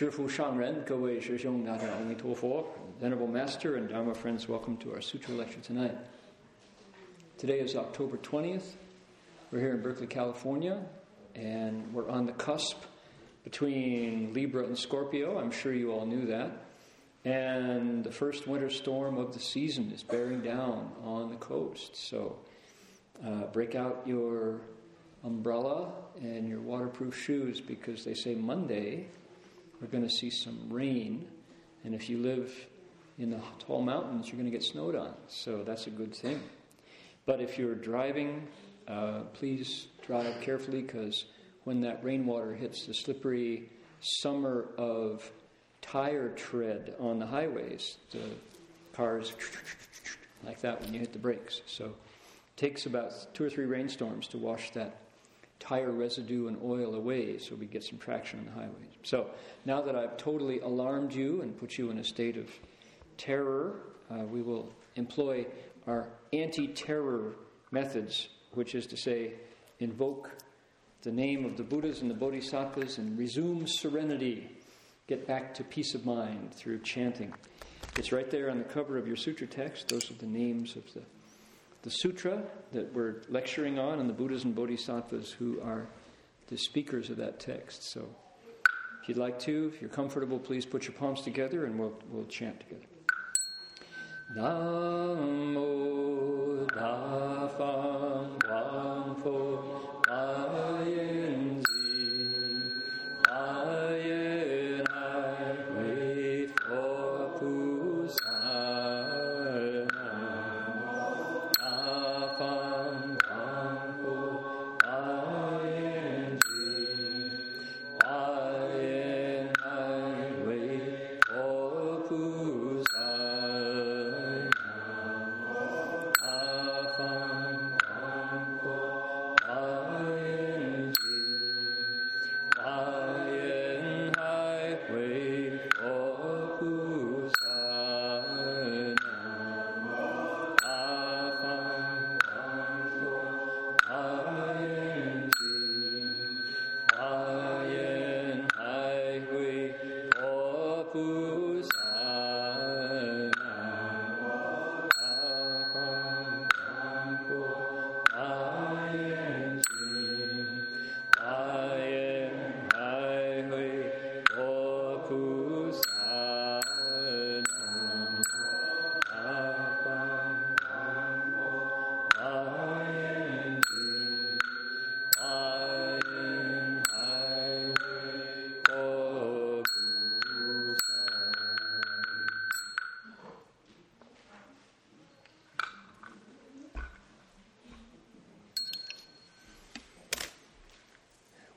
Shifu Shangren, Gowei Shishong Nata Only Tofo, Venerable Master and Dharma friends, welcome to our Sutra lecture tonight. Today is October 20th. We're here in Berkeley, California, and we're on the cusp between Libra and Scorpio. I'm sure you all knew that. And the first winter storm of the season is bearing down on the coast. So uh, break out your umbrella and your waterproof shoes because they say Monday we're going to see some rain. And if you live in the tall mountains, you're going to get snowed on. So that's a good thing. But if you're driving, uh, please drive carefully because when that rainwater hits the slippery summer of tire tread on the highways, the cars like that when you hit the brakes. So it takes about two or three rainstorms to wash that tire residue and oil away so we get some traction on the highways. So now that I've totally alarmed you and put you in a state of terror, uh, we will employ our anti terror methods, which is to say, invoke the name of the Buddhas and the Bodhisattvas and resume serenity, get back to peace of mind through chanting. It's right there on the cover of your sutra text. Those are the names of the the sutra that we're lecturing on and the Buddhas and Bodhisattvas who are the speakers of that text. So if you'd like to, if you're comfortable, please put your palms together and we'll, we'll chant together. Namo Dafang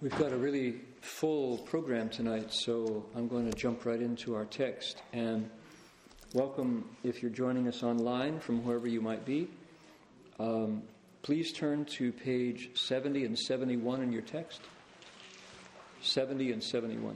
We've got a really full program tonight, so I'm going to jump right into our text. And welcome if you're joining us online from wherever you might be. Um, please turn to page 70 and 71 in your text. 70 and 71.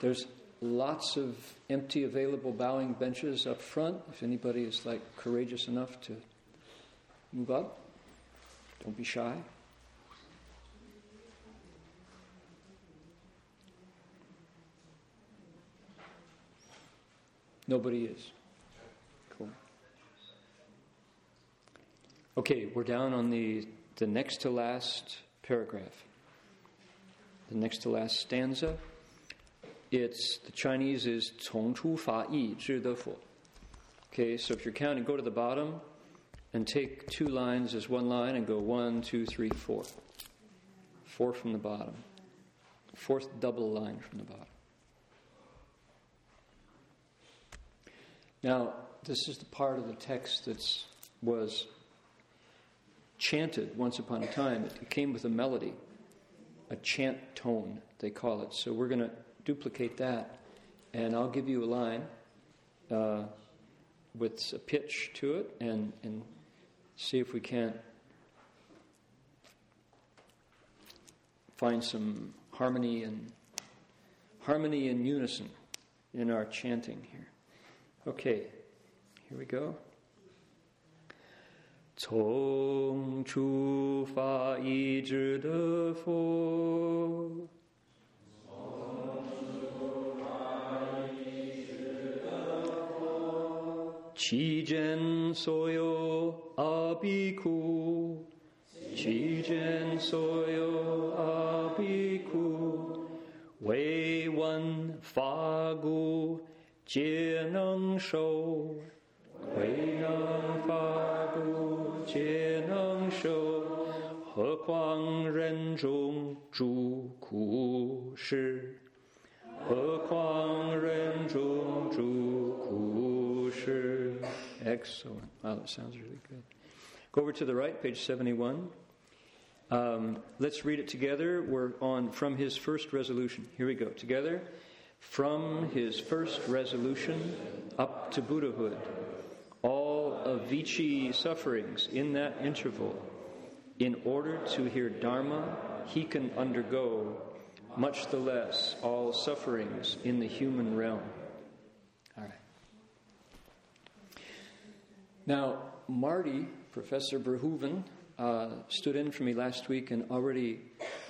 There's lots of empty available bowing benches up front. If anybody is like courageous enough to move up, don't be shy. Nobody is. Cool. Okay, we're down on the, the next to last paragraph, the next to last stanza. It's the Chinese is 从出法义智得佛. Okay, so if you're counting, go to the bottom and take two lines as one line and go one, two, three, four. Four from the bottom. Fourth double line from the bottom. Now, this is the part of the text that was chanted once upon a time. It came with a melody, a chant tone, they call it. So we're going to duplicate that, and I'll give you a line uh, with a pitch to it, and and see if we can't find some harmony and harmony and unison in our chanting here. Okay, here we go. 从出发一直的佛， 其间所有阿比库，其间所有阿比库，为闻法故，皆能受。为能发布，皆能受，何况人中诸苦事？何况人中诸苦事？Excellent. Wow, that sounds really good. Go over to the right, page 71. Um, let's read it together. We're on from his first resolution. Here we go. Together. From his first resolution up to Buddhahood all of Avici sufferings in that interval, in order to hear Dharma, he can undergo, much the less, all sufferings in the human realm. All right. Now, Marty, Professor Verhoeven, uh, stood in for me last week and already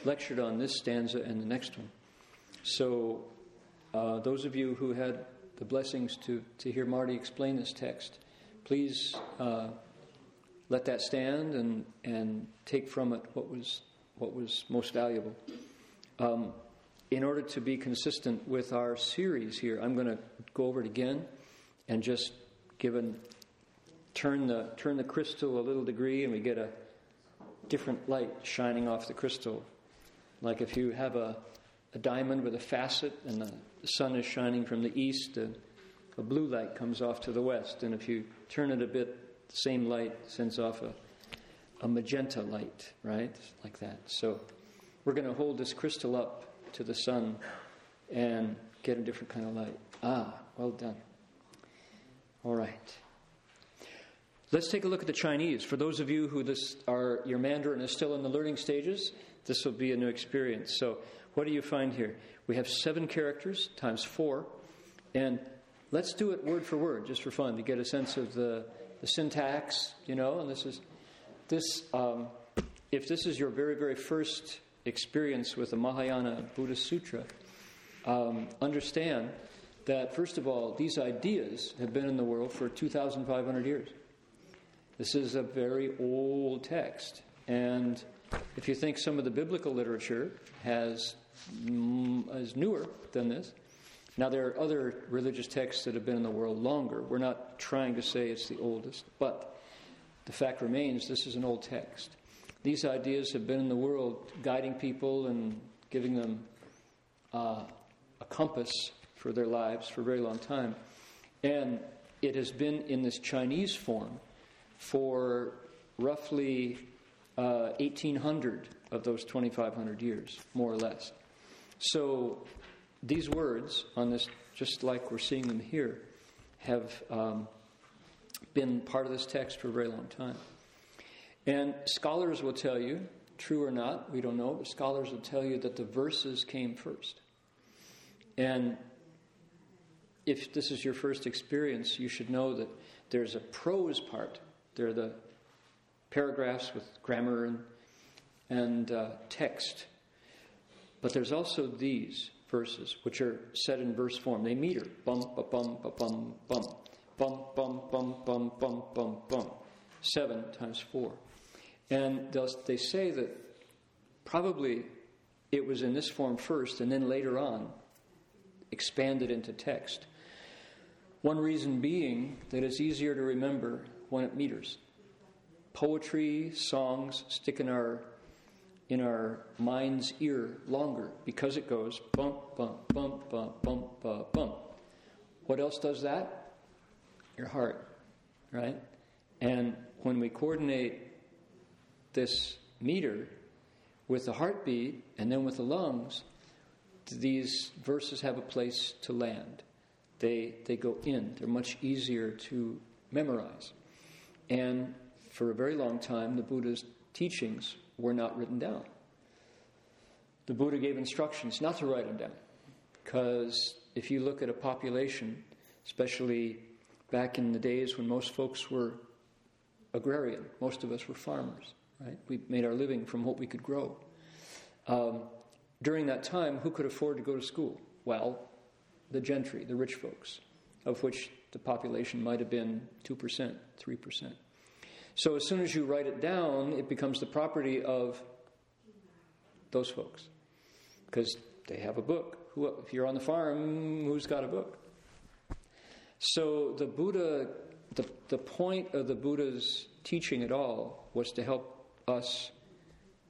lectured on this stanza and the next one. So, uh, those of you who had the blessings to, to hear Marty explain this text, please uh, let that stand and, and take from it what was, what was most valuable. Um, in order to be consistent with our series here, I'm going to go over it again and just give a turn the turn the crystal a little degree, and we get a different light shining off the crystal. Like if you have a, a diamond with a facet, and the, sun is shining from the east, a, a blue light comes off to the west, and if you turn it a bit, the same light sends off a, a magenta light, right? Like that. So we're going to hold this crystal up to the sun and get a different kind of light. Ah, well done. All right. Let's take a look at the Chinese. For those of you who this are your Mandarin is still in the learning stages, this will be a new experience. So, what do you find here? We have seven characters times four, and Let's do it word for word, just for fun, to get a sense of the, the syntax, you know. And this is this. Um, if this is your very, very first experience with the Mahayana Buddhist Sutra, um, understand that first of all, these ideas have been in the world for 2,500 years. This is a very old text, and if you think some of the biblical literature has mm, is newer than this, now, there are other religious texts that have been in the world longer. We're not trying to say it's the oldest, but the fact remains this is an old text. These ideas have been in the world guiding people and giving them uh, a compass for their lives for a very long time. And it has been in this Chinese form for roughly uh, 1800 of those 2500 years, more or less. So these words on this, just like we're seeing them here, have um, been part of this text for a very long time. And scholars will tell you, true or not, we don't know, but scholars will tell you that the verses came first. And if this is your first experience, you should know that there's a prose part. There are the paragraphs with grammar and, and uh, text. But there's also these verses, which are set in verse form. They meter bum, ba, bum, ba, bum, bum, bum, bum, bum, bum, bum, bum, bum, seven times four. And they say that probably it was in this form first, and then later on expanded into text. One reason being that it's easier to remember when it meters. Poetry, songs stick in our in our mind's ear longer because it goes bump, bump, bump, bump, bump, bump, bump. What else does that? Your heart, right? And when we coordinate this meter with the heartbeat and then with the lungs, these verses have a place to land. They, they go in, they're much easier to memorize. And for a very long time, the Buddha's teachings were not written down. The Buddha gave instructions not to write them down Because if you look at a population, especially back in the days when most folks were agrarian, most of us were farmers, right? We made our living from what we could grow. Um, during that time, who could afford to go to school? Well, the gentry, the rich folks, of which the population might have been 2%, 3%. So as soon as you write it down, it becomes the property of those folks because they have a book. If you're on the farm, who's got a book? So the Buddha, the, the point of the Buddha's teaching at all was to help us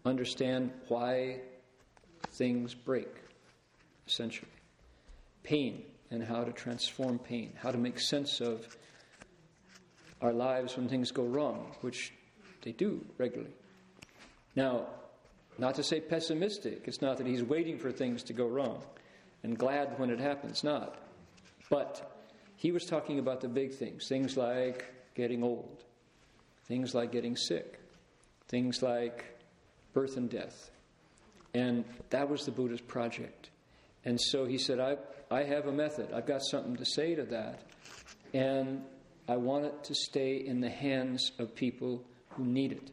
understand why things break, essentially. Pain and how to transform pain, how to make sense of our lives when things go wrong, which they do regularly. Now, not to say pessimistic, it's not that he's waiting for things to go wrong and glad when it happens, not. But he was talking about the big things, things like getting old, things like getting sick, things like birth and death. And that was the Buddha's project. And so he said, I, I have a method. I've got something to say to that. And I want it to stay in the hands of people who need it,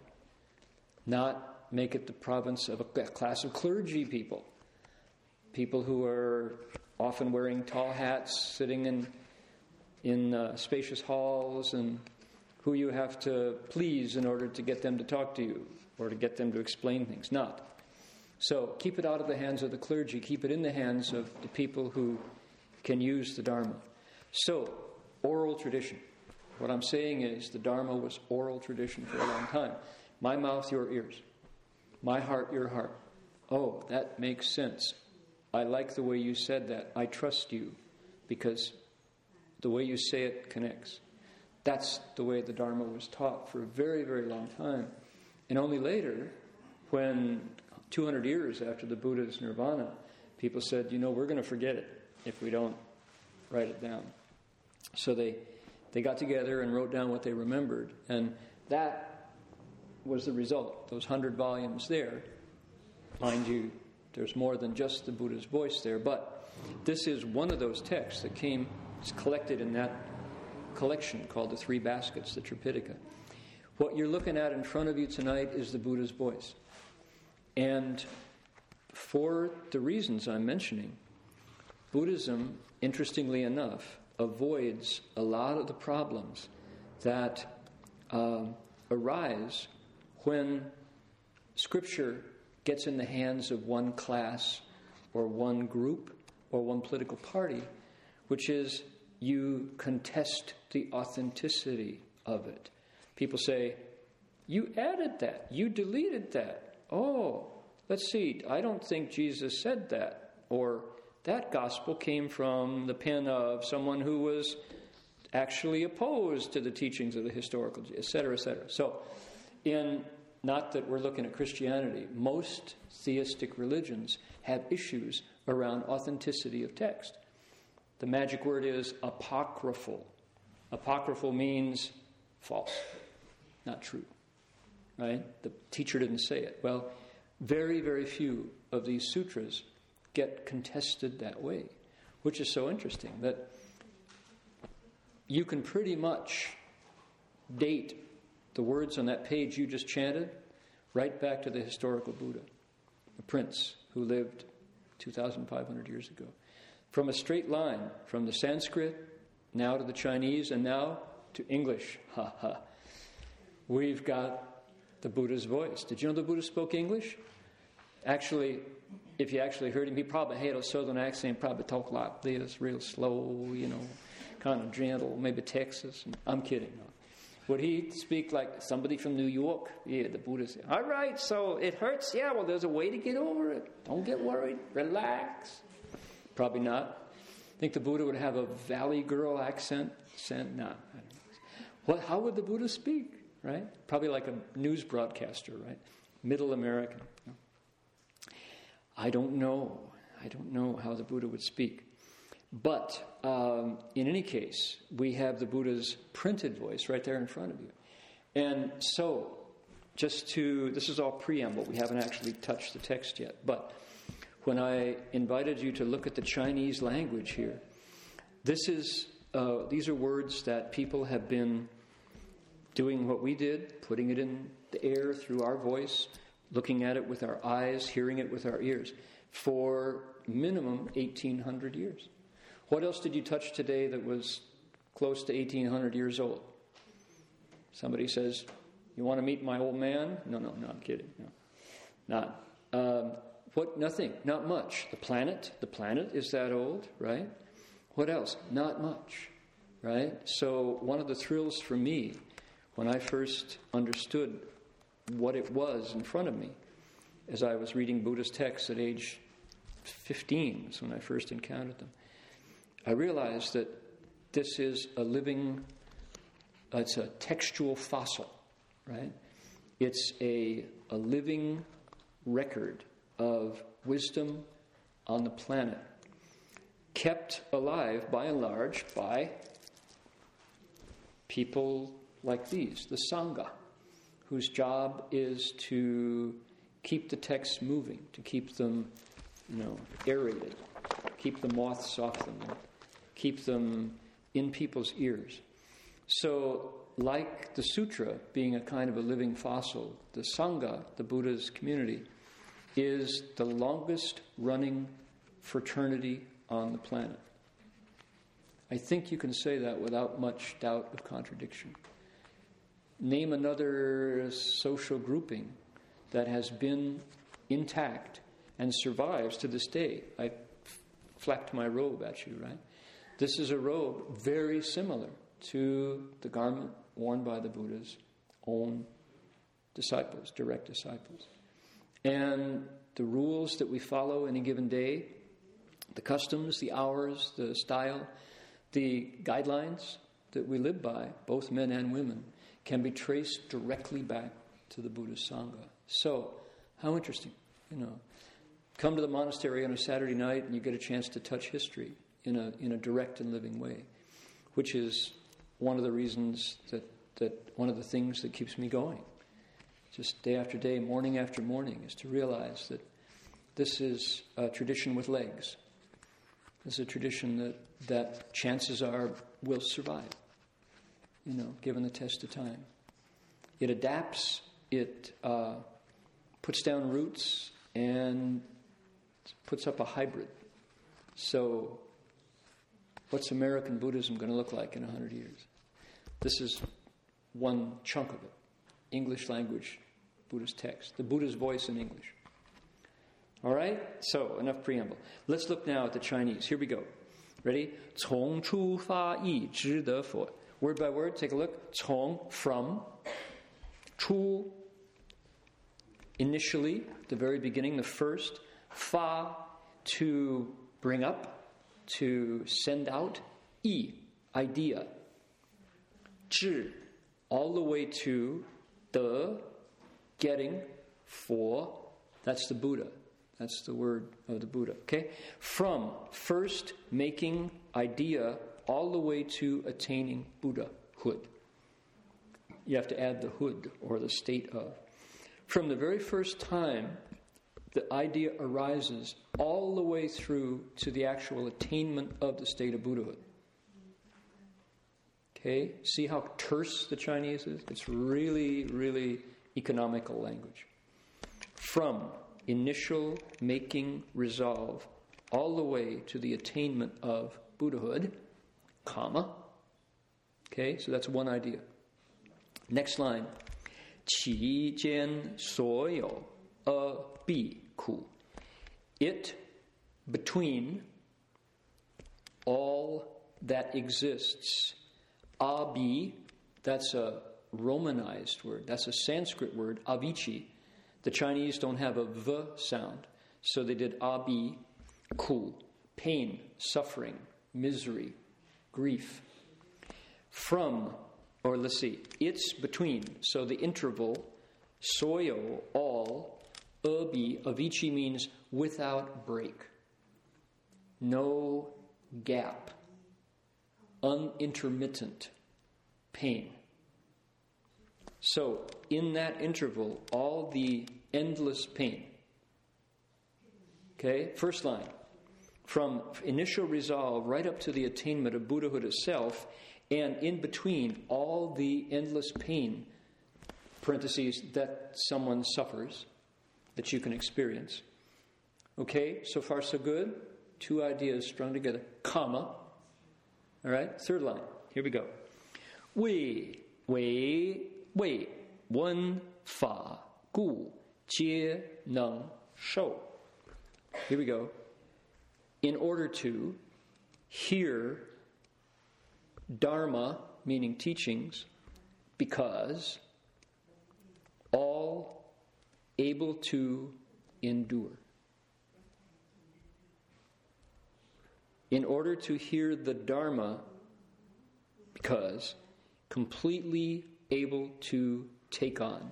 not make it the province of a class of clergy people. People who are often wearing tall hats, sitting in, in uh, spacious halls, and who you have to please in order to get them to talk to you or to get them to explain things. Not. So keep it out of the hands of the clergy, keep it in the hands of the people who can use the Dharma. So, oral tradition. What I'm saying is the Dharma was oral tradition for a long time. My mouth, your ears. My heart, your heart. Oh, that makes sense. I like the way you said that. I trust you because the way you say it connects. That's the way the Dharma was taught for a very, very long time. And only later, when 200 years after the Buddha's nirvana, people said, you know, we're going to forget it if we don't write it down. So they, they got together and wrote down what they remembered. And that was the result, those 100 volumes there. Mind you, there's more than just the Buddha's voice there, but this is one of those texts that came, it's collected in that collection called the Three Baskets, the Tripitaka. What you're looking at in front of you tonight is the Buddha's voice. And for the reasons I'm mentioning, Buddhism, interestingly enough, avoids a lot of the problems that uh, arise when Scripture gets in the hands of one class or one group or one political party, which is you contest the authenticity of it. People say, You added that, you deleted that. Oh, let's see, I don't think Jesus said that. Or that gospel came from the pen of someone who was actually opposed to the teachings of the historical, etc., etc. So, in not that we're looking at Christianity, most theistic religions have issues around authenticity of text. The magic word is apocryphal. Apocryphal means false, not true right? The teacher didn't say it. Well, very, very few of these sutras get contested that way, which is so interesting that you can pretty much date the words on that page you just chanted right back to the historical Buddha, the prince who lived 2,500 years ago. From a straight line, from the Sanskrit, now to the Chinese, and now to English. Ha ha. We've got the Buddha's voice. Did you know the Buddha spoke English? Actually, if you actually heard him, he probably had a southern accent, probably talked like this, real slow, you know, kind of gentle, maybe Texas. I'm kidding. Would he speak like somebody from New York? Yeah, the Buddha said, All right, so it hurts. Yeah, well, there's a way to get over it. Don't get worried. Relax. Probably not. Think the Buddha would have a Valley Girl accent? Sent, No. What, how would the Buddha speak? Right? Probably like a news broadcaster, right? Middle American. I don't know. I don't know how the Buddha would speak. But um, in any case, we have the Buddha's printed voice right there in front of you. And so, just to, this is all preamble, we haven't actually touched the text yet. But when I invited you to look at the Chinese language here. This is, uh, these are words that people have been doing what we did, putting it in the air through our voice, looking at it with our eyes, hearing it with our ears, for minimum 1800 years. What else did you touch today that was close to 1800 years old? Somebody says, You want to meet my old man? No, no, no, I'm kidding. No, not. Um, what? Nothing. Not much. The planet. The planet is that old, right? What else? Not much, right? So one of the thrills for me when I first understood what it was in front of me, as I was reading Buddhist texts at age 15, was when I first encountered them, I realized that this is a living, uh, it's a textual fossil, right? It's a, a living record of wisdom on the planet, kept alive by and large by people like these, the Sangha, whose job is to keep the texts moving, to keep them, you know, aerated, keep the moths off them, keep them in people's ears. So, like the sutra being a kind of a living fossil, the Sangha, the Buddha's community, is the longest running fraternity on the planet. I think you can say that without much doubt of contradiction. Name another social grouping that has been intact and survives to this day. I flecked my robe at you, right? This is a robe very similar to the garment worn by the Buddha's own disciples, direct disciples. And the rules that we follow in a given day, the customs, the hours, the style, the guidelines that we live by, both men and women, can be traced directly back to the Buddhist Sangha. So, how interesting, you know. Come to the monastery on a Saturday night and you get a chance to touch history in a, in a direct and living way, which is one of the reasons that, that one of the things that keeps me going, just day after day, morning after morning, is to realize that this is a tradition with legs. This is a tradition that, that chances are will survive you know, given the test of time. It adapts, it uh, puts down roots, and puts up a hybrid. So, what's American Buddhism going to look like in 100 years? This is one chunk of it English language Buddhist text, the Buddha's voice in English. All right? So, enough preamble. Let's look now at the Chinese. Here we go. Ready? 从出发意知得佛。 word by word, take a look. Chong, from. Chu, initially, the very beginning, the first. Fa, to bring up, to send out. Yi, idea. Zhi, all the way to the getting for. That's the Buddha. That's the word of the Buddha. Okay? From first making idea all the way to attaining Buddhahood. You have to add the hood or the state of. From the very first time the idea arises, all the way through to the actual attainment of the state of Buddhahood. Okay? See how terse the Chinese is? It's really, really economical language. From initial making resolve all the way to the attainment of Buddhahood comma. Okay, so that's one idea. Next line. 其间所有 a b ku. It between all that exists. Abi, that's a Romanized word. That's a Sanskrit word, avici. The Chinese don't have a v sound, so they did abi, ku, pain, suffering, misery, grief. From, or let's see, it's between. So the interval, soyo, all, ubi, avici means without break. No gap. Unintermittent pain. So, in that interval, all the endless pain Okay, first line from initial resolve right up to the attainment of Buddhahood itself, and in between all the endless pain, parentheses, that someone suffers, that you can experience. Okay, so far so good. Two ideas strung together, comma. All right, third line. Here we go. Wei, wei, wei, one fa gu jie nung, shou. Here we go. In order to hear Dharma, meaning teachings, because all able to endure. In order to hear the Dharma, because completely able to take on.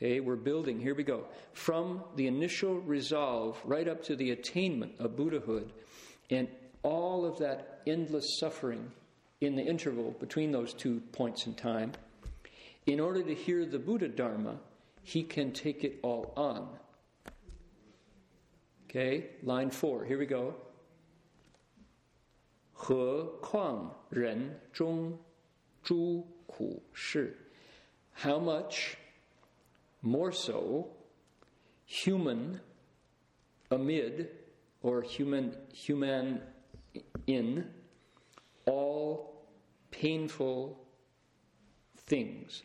Okay, we're building, here we go. From the initial resolve right up to the attainment of Buddhahood and all of that endless suffering in the interval between those two points in time, in order to hear the Buddha Dharma, he can take it all on. Okay, line four, here we go. 何况人中诸苦事? How much more so human amid or human human in all painful things.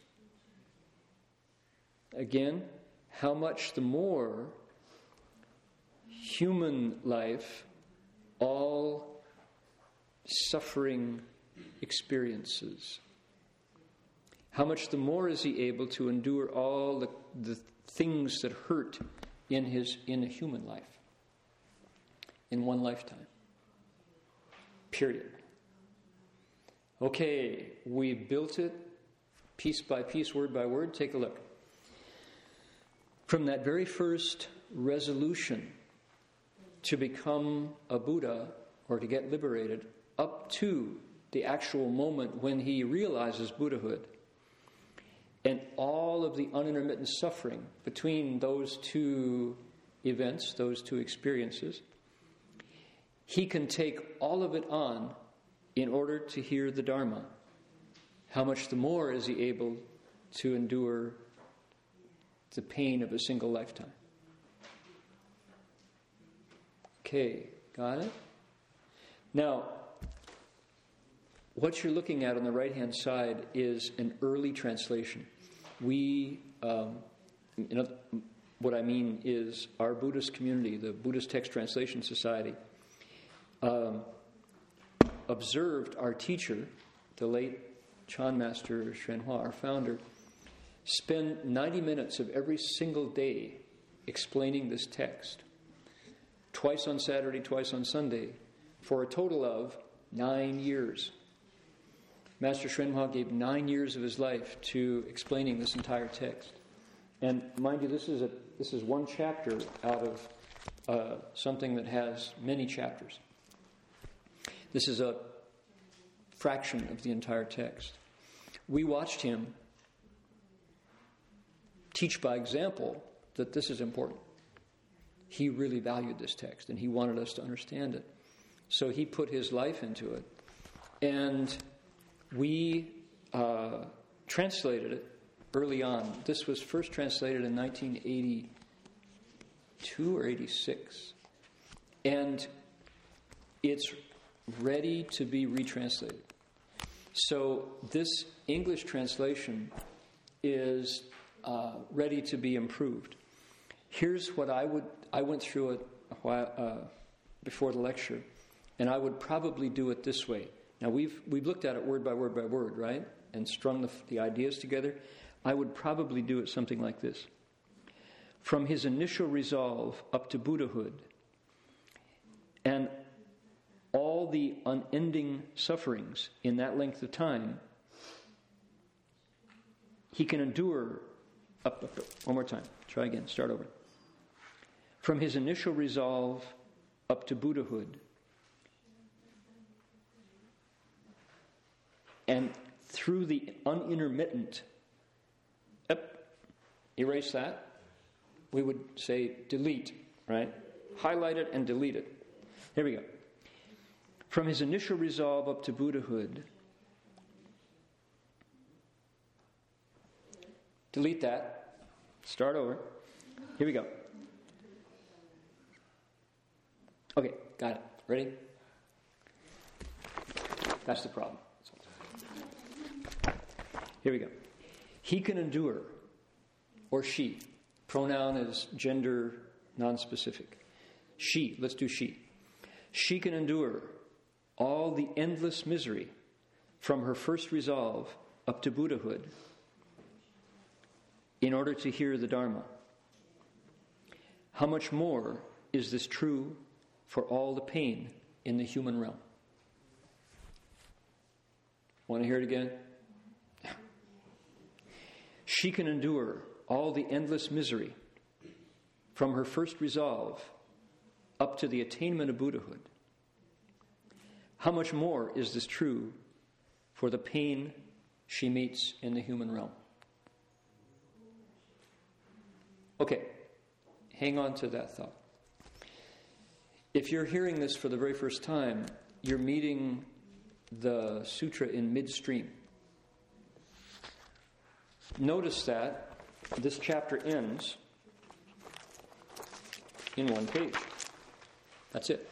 Again, how much the more human life, all suffering experiences. How much the more is he able to endure all the, the things that hurt in his in a human life in one lifetime. Period. Okay, we built it piece by piece, word by word. Take a look. From that very first resolution to become a Buddha or to get liberated up to the actual moment when he realizes Buddhahood and all of the unintermittent suffering between those two events, those two experiences, he can take all of it on in order to hear the Dharma. How much the more is he able to endure the pain of a single lifetime? Okay, got it? Now, what you're looking at on the right hand side is an early translation. We, um, you know, what I mean is our Buddhist community, the Buddhist Text Translation Society, um, observed our teacher, the late Chan Master Hsuan-Hua, our founder, spend 90 minutes of every single day explaining this text twice on Saturday, twice on Sunday, for a total of nine years. Master Hsuan-Hua gave nine years of his life to explaining this entire text. And mind you, this is, a, this is one chapter out of uh, something that has many chapters. This is a fraction of the entire text. We watched him teach by example that this is important. He really valued this text and he wanted us to understand it. So he put his life into it. And we uh, translated it early on. This was first translated in 1982 or 86. And it's ready to be retranslated. So this English translation is uh, ready to be improved. Here's what I would I went through it while uh, before the lecture, and I would probably do it this way. Now we've we've looked at it word by word by word, right, and strung the, the ideas together. I would probably do it something like this: from his initial resolve up to Buddhahood, and all the unending sufferings in that length of time, he can endure. Up, up, up. One more time. Try again. Start over. From his initial resolve up to Buddhahood. And through the unintermittent, up, erase that, we would say delete, right? Highlight it and delete it. Here we go. From his initial resolve up to Buddhahood, delete that, start over. Here we go. Okay, got it. Ready? That's the problem. Here we go. He can endure, or she. Pronoun is gender non-specific. She, let's do she. She can endure all the endless misery from her first resolve up to Buddhahood in order to hear the Dharma. How much more is this true for all the pain in the human realm? Want to hear it again? She can endure all the endless misery from her first resolve up to the attainment of Buddhahood. How much more is this true for the pain she meets in the human realm? Okay, hang on to that thought. If you're hearing this for the very first time, you're meeting the sutra in midstream. Notice that this chapter ends in one page. That's it.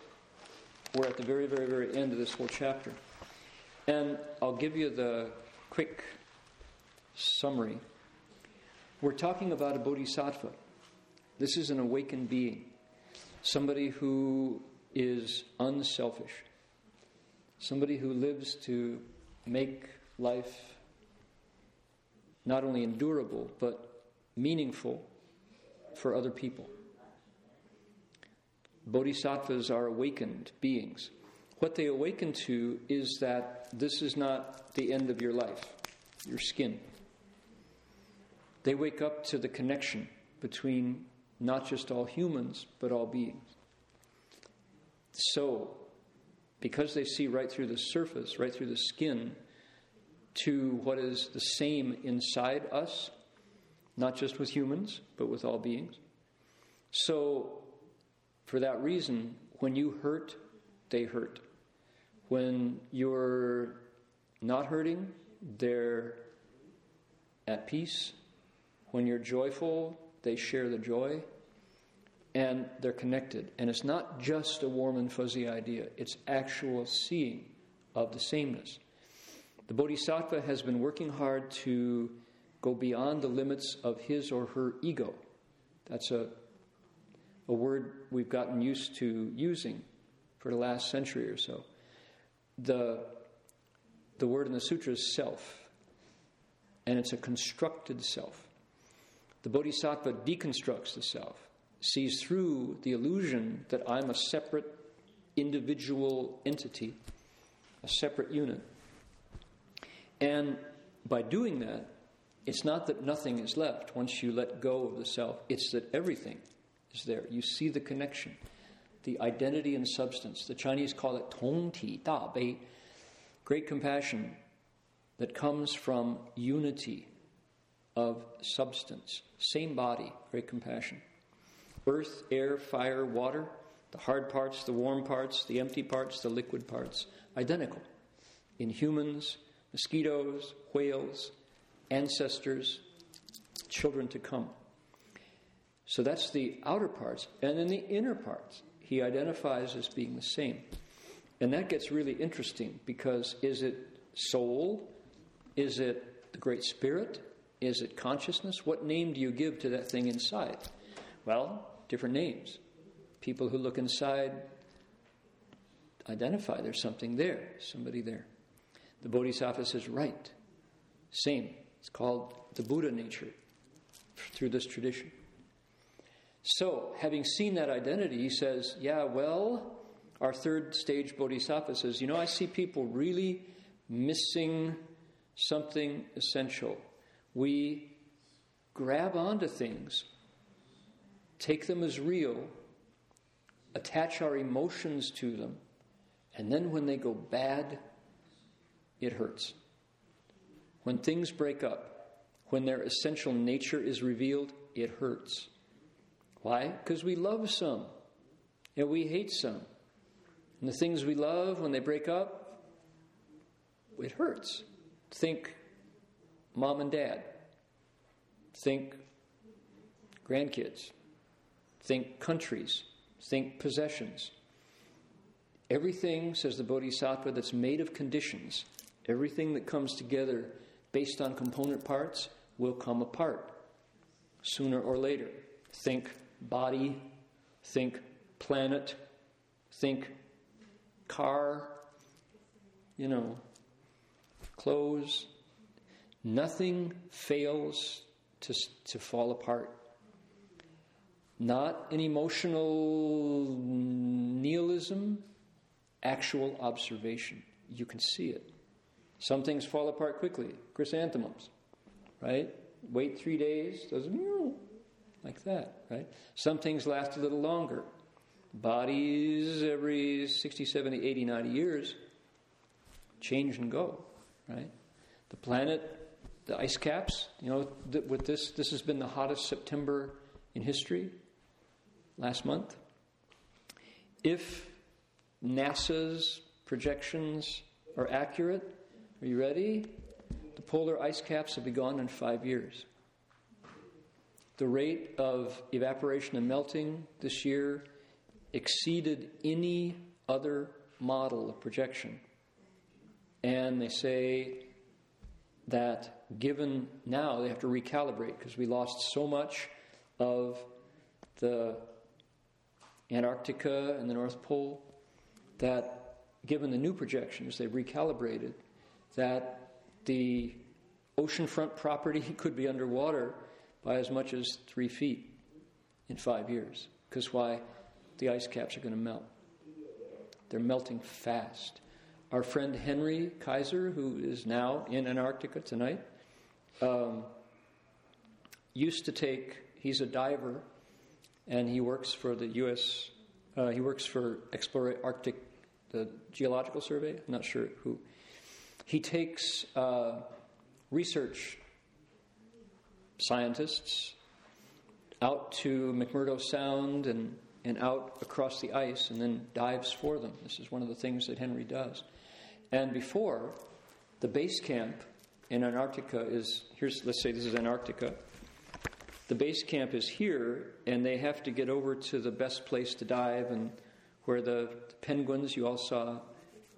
We're at the very, very, very end of this whole chapter. And I'll give you the quick summary. We're talking about a bodhisattva. This is an awakened being, somebody who is unselfish, somebody who lives to make life not only endurable, but meaningful for other people. Bodhisattvas are awakened beings. What they awaken to is that this is not the end of your life, your skin. They wake up to the connection between not just all humans, but all beings. So, because they see right through the surface, right through the skin, to what is the same inside us, not just with humans, but with all beings. So, for that reason, when you hurt, they hurt. When you're not hurting, they're at peace. When you're joyful, they share the joy. And they're connected. And it's not just a warm and fuzzy idea, it's actual seeing of the sameness. The Bodhisattva has been working hard to go beyond the limits of his or her ego. That's a, a word we've gotten used to using for the last century or so. The, the word in the sutra is self, and it's a constructed self. The Bodhisattva deconstructs the self, sees through the illusion that I'm a separate individual entity, a separate unit. And by doing that, it's not that nothing is left once you let go of the self, it's that everything is there. You see the connection, the identity and substance. The Chinese call it Tong Ti Da Bei, great compassion that comes from unity of substance. Same body, great compassion. Earth, air, fire, water, the hard parts, the warm parts, the empty parts, the liquid parts, identical. In humans, mosquitoes, whales, ancestors, children to come. So that's the outer parts. And then the inner parts, he identifies as being the same. And that gets really interesting because is it soul? Is it the Great Spirit? Is it consciousness? What name do you give to that thing inside? Well, different names. People who look inside identify there's something there, somebody there. The Bodhisattva says, right. Same. It's called the Buddha nature through this tradition. So, having seen that identity, he says, yeah, well, our third stage Bodhisattva says, you know, I see people really missing something essential. We grab onto things, take them as real, attach our emotions to them, and then when they go bad, it hurts. When things break up, when their essential nature is revealed, it hurts. Why? Because we love some and we hate some. And the things we love, when they break up, it hurts. Think mom and dad. Think grandkids. Think countries. Think possessions. Everything, says the Bodhisattva, that's made of conditions, everything that comes together based on component parts will come apart sooner or later. Think body, think planet, think car, you know, clothes. Nothing fails to, to fall apart. Not an emotional nihilism, actual observation. You can see it. Some things fall apart quickly. Chrysanthemums, right? Wait three days, does like that, right? Some things last a little longer. Bodies every 60, 70, 80, 90 years change and go, right? The planet, the ice caps, you know, th- with this, this has been the hottest September in history last month. If NASA's projections are accurate, are you ready? The polar ice caps will be gone in five years. The rate of evaporation and melting this year exceeded any other model of projection. And they say that given now, they have to recalibrate because we lost so much of the Antarctica and the North Pole that given the new projections, they've recalibrated that the oceanfront property could be underwater by as much as three feet in five years. Because why? The ice caps are going to melt. They're melting fast. Our friend Henry Kaiser, who is now in Antarctica tonight, um, used to take, he's a diver, and he works for the U.S., uh, he works for Explore Arctic, the Geological Survey, I'm not sure who. He takes uh, research scientists out to McMurdo Sound and, and out across the ice and then dives for them. This is one of the things that Henry does. And before, the base camp in Antarctica is here's, let's say this is Antarctica. The base camp is here, and they have to get over to the best place to dive and where the, the penguins, you all saw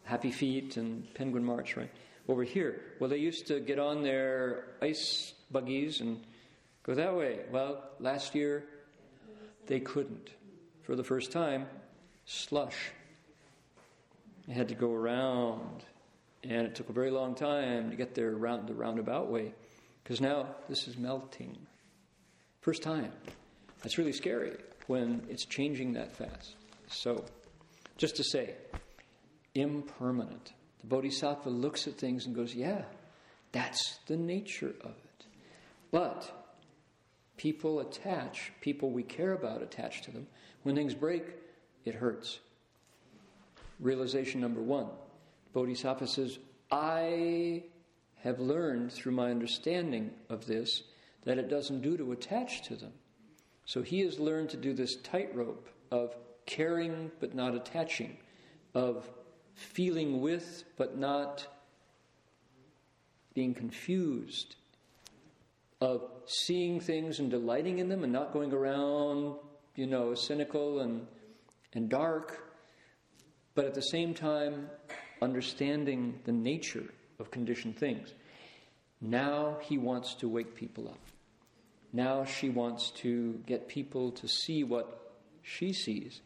Happy Feet and Penguin March, right? Over here. Well, they used to get on their ice buggies and go that way. Well, last year they couldn't. For the first time, slush. They had to go around, and it took a very long time to get there around the roundabout way, because now this is melting. First time. That's really scary when it's changing that fast. So, just to say, impermanent. The Bodhisattva looks at things and goes, Yeah, that's the nature of it. But people attach, people we care about attach to them. When things break, it hurts. Realization number one Bodhisattva says, I have learned through my understanding of this that it doesn't do to attach to them. So he has learned to do this tightrope of caring but not attaching, of feeling with but not being confused, of seeing things and delighting in them and not going around, you know, cynical and, and dark, but at the same time understanding the nature of conditioned things. Now he wants to wake people up. Now she wants to get people to see what she sees.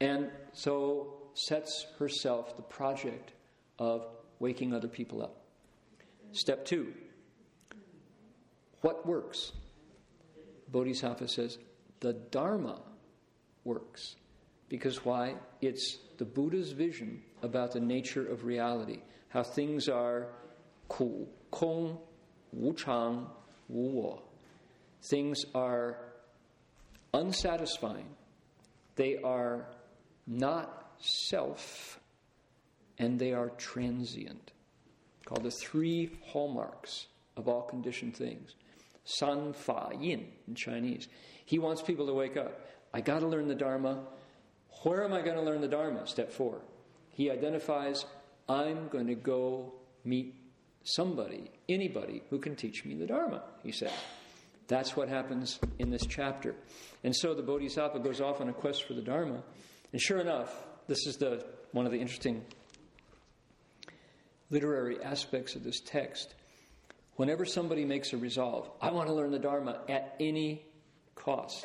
And so sets herself the project of waking other people up. Step two what works? Bodhisattva says the Dharma works. Because why? It's the Buddha's vision about the nature of reality, how things are ku, kong, wu chang, wu wo. Things are unsatisfying, they are not self, and they are transient. Called the three hallmarks of all conditioned things. San Fa Yin in Chinese. He wants people to wake up. I got to learn the Dharma. Where am I going to learn the Dharma? Step four. He identifies I'm going to go meet somebody, anybody who can teach me the Dharma, he says. That's what happens in this chapter. And so the Bodhisattva goes off on a quest for the Dharma. And sure enough, this is the, one of the interesting literary aspects of this text. Whenever somebody makes a resolve, I want to learn the Dharma at any cost,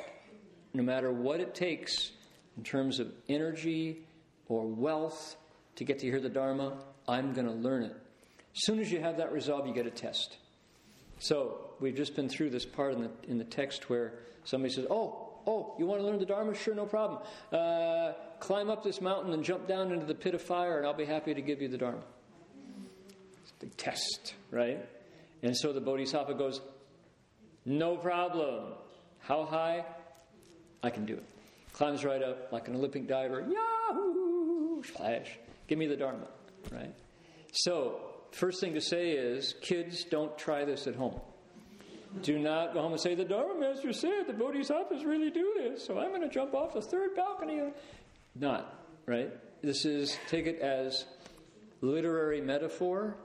no matter what it takes in terms of energy or wealth to get to hear the Dharma, I'm going to learn it. As soon as you have that resolve, you get a test. So we've just been through this part in the, in the text where somebody says, Oh, oh, you want to learn the Dharma? Sure, no problem. Uh, climb up this mountain and jump down into the pit of fire, and I'll be happy to give you the Dharma. It's the test, right? And so the Bodhisattva goes, No problem. How high? I can do it. Climbs right up like an Olympic diver. Yahoo! Flash. Give me the Dharma, right? So, first thing to say is kids, don't try this at home. Do not go home and say, The Dharma Master said the Bodhisattvas really do this, so I'm going to jump off the third balcony. Not, right? This is, take it as literary metaphor.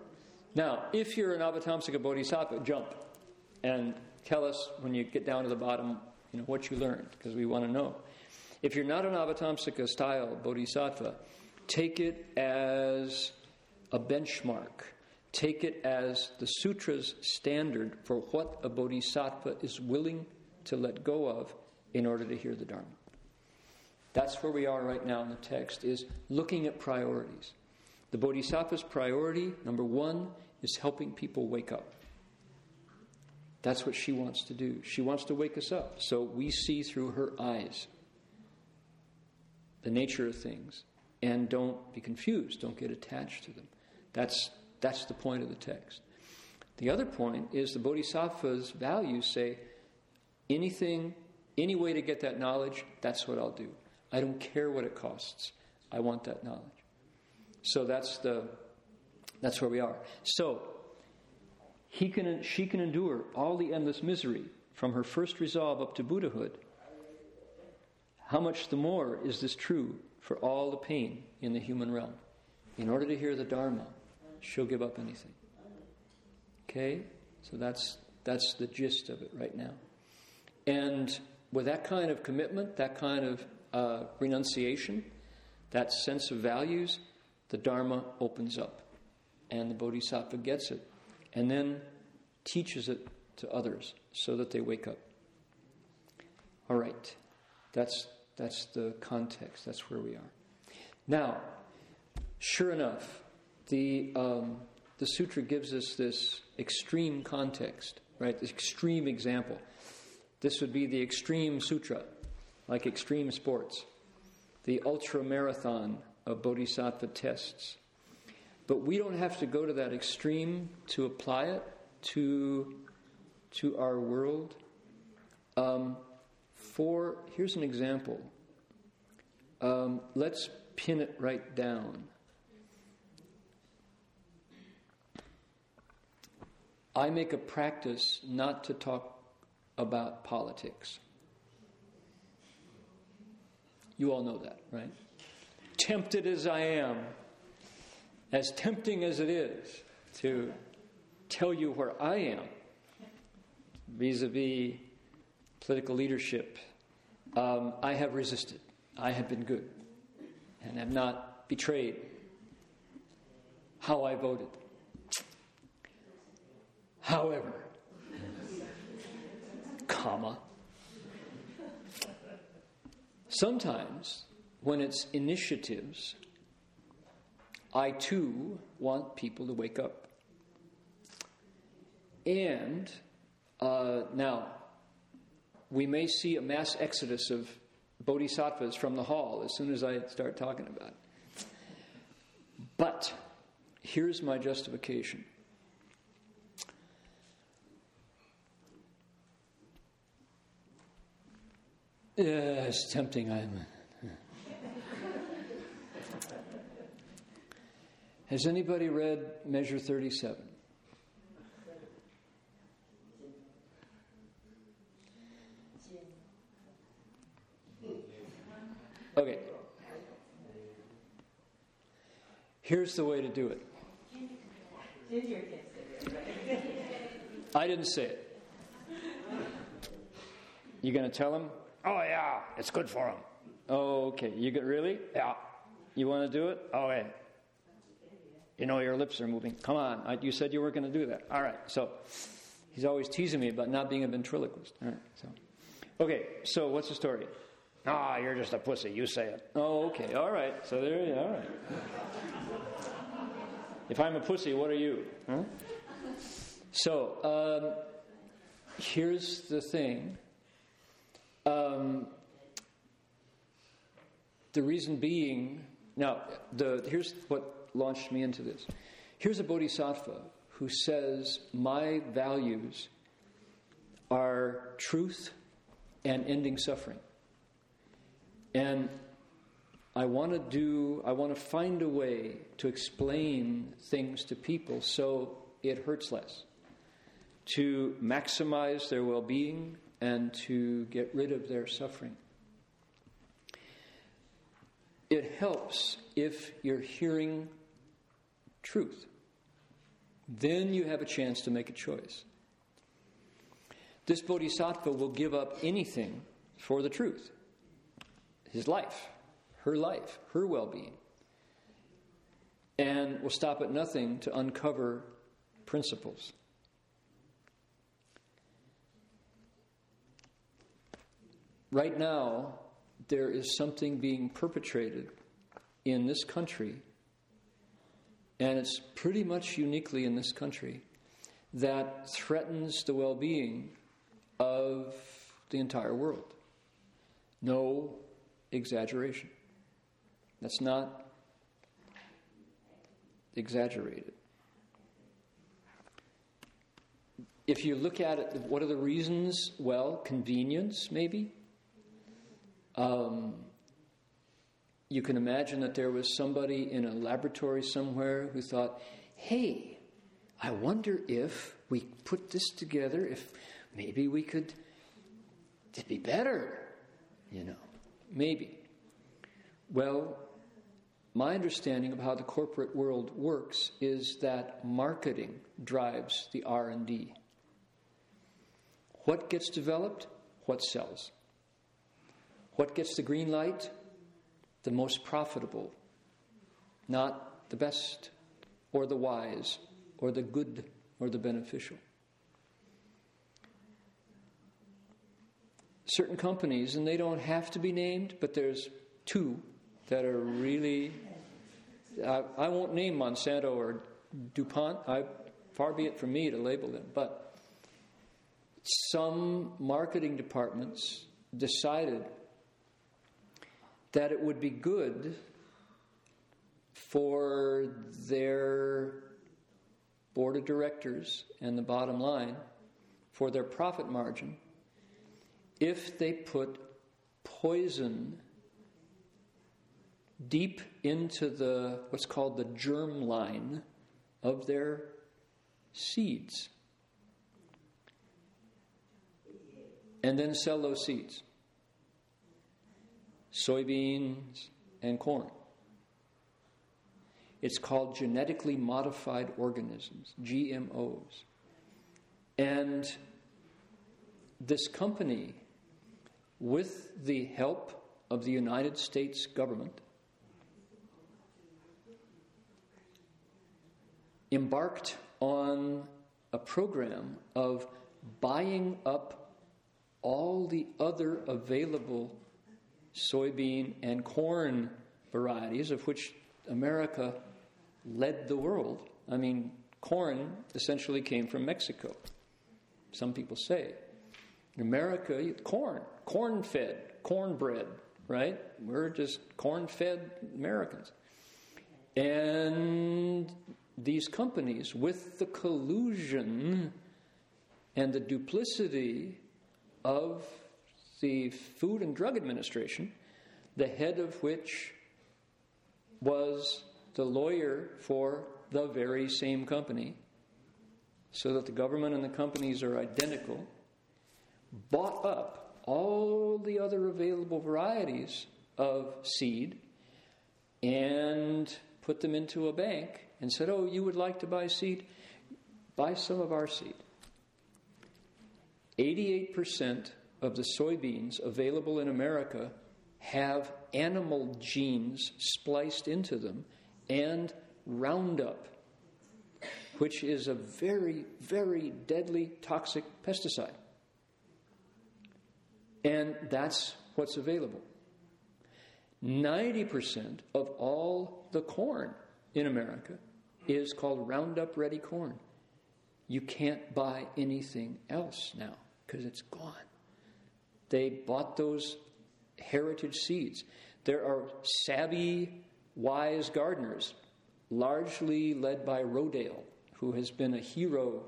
Now, if you're an Avatamsaka Bodhisattva, jump and tell us when you get down to the bottom, you know, what you learned, because we want to know. If you're not an Avatamsaka style Bodhisattva, take it as a benchmark. Take it as the sutra's standard for what a bodhisattva is willing to let go of in order to hear the Dharma. That's where we are right now in the text, is looking at priorities. The bodhisattva's priority, number one, is helping people wake up. That's what she wants to do. She wants to wake us up so we see through her eyes the nature of things and don't be confused, don't get attached to them. That's, that's the point of the text. The other point is the Bodhisattva's values say anything, any way to get that knowledge, that's what I'll do. I don't care what it costs. I want that knowledge. So that's the that's where we are. So he can she can endure all the endless misery from her first resolve up to Buddhahood. How much the more is this true for all the pain in the human realm? In order to hear the Dharma, she'll give up anything. Okay? So that's that's the gist of it right now. And with that kind of commitment, that kind of uh, renunciation, that sense of values, the Dharma opens up. And the Bodhisattva gets it. And then teaches it to others so that they wake up. All right. That's, that's the context. That's where we are. Now, sure enough, the, um, the sutra gives us this extreme context, right? This extreme example. This would be the extreme sutra, like extreme sports, the ultra marathon of bodhisattva tests. But we don't have to go to that extreme to apply it to, to our world. Um, for here's an example. Um, let's pin it right down. I make a practice not to talk about politics. You all know that, right? Tempted as I am, as tempting as it is to tell you where I am vis a vis political leadership, um, I have resisted. I have been good and have not betrayed how I voted. However, comma, sometimes when it's initiatives, I too want people to wake up. And uh, now, we may see a mass exodus of bodhisattvas from the hall as soon as I start talking about it. But here's my justification Yeah, it's tempting. I'm. Has anybody read Measure 37? Okay. Here's the way to do it. I didn't say it. You going to tell him? Oh, yeah, it's good for him. Oh, okay. You get really? Yeah. You want to do it? Oh, yeah. You know, your lips are moving. Come on. I, you said you weren't going to do that. All right. So he's always teasing me about not being a ventriloquist. All right. So, okay. So what's the story? Ah, oh, you're just a pussy. You say it. Oh, okay. All right. So there you All right. if I'm a pussy, what are you? Huh? So um, here's the thing. Um, the reason being, now, the, here's what launched me into this. Here's a bodhisattva who says, My values are truth and ending suffering. And I want to do, I want to find a way to explain things to people so it hurts less, to maximize their well being, and to get rid of their suffering. It helps if you're hearing truth. Then you have a chance to make a choice. This bodhisattva will give up anything for the truth his life, her life, her well being, and will stop at nothing to uncover principles. Right now, there is something being perpetrated in this country, and it's pretty much uniquely in this country, that threatens the well being of the entire world. No exaggeration. That's not exaggerated. If you look at it, what are the reasons? Well, convenience, maybe. Um, you can imagine that there was somebody in a laboratory somewhere who thought, hey, I wonder if we put this together, if maybe we could, it'd be better, you know. Maybe. Well, my understanding of how the corporate world works is that marketing drives the R&D. What gets developed? What sells? What gets the green light? The most profitable, not the best or the wise or the good or the beneficial. certain companies, and they don't have to be named, but there's two that are really. I, I won't name Monsanto or DuPont. I, far be it from me to label them, but some marketing departments decided that it would be good for their board of directors and the bottom line for their profit margin if they put poison deep into the what's called the germ line of their seeds and then sell those seeds soybeans and corn. It's called genetically modified organisms gmos and this company with the help of the United States government, embarked on a program of buying up all the other available soybean and corn varieties, of which America led the world. I mean, corn essentially came from Mexico, some people say. In America, corn, corn fed, cornbread, right? We're just corn fed Americans. And these companies, with the collusion and the duplicity of the Food and Drug Administration, the head of which was the lawyer for the very same company, so that the government and the companies are identical bought up all the other available varieties of seed and put them into a bank, and said, Oh, you would like to buy seed? Buy some of our seed. 88% of the soybeans available in America have animal genes spliced into them and Roundup, which is a very, very deadly toxic pesticide. And that's what's available. 90% of all the corn in America is called Roundup Ready corn. You can't buy anything else now because it's gone. They bought those heritage seeds. There are savvy, wise gardeners, largely led by Rodale, who has been a hero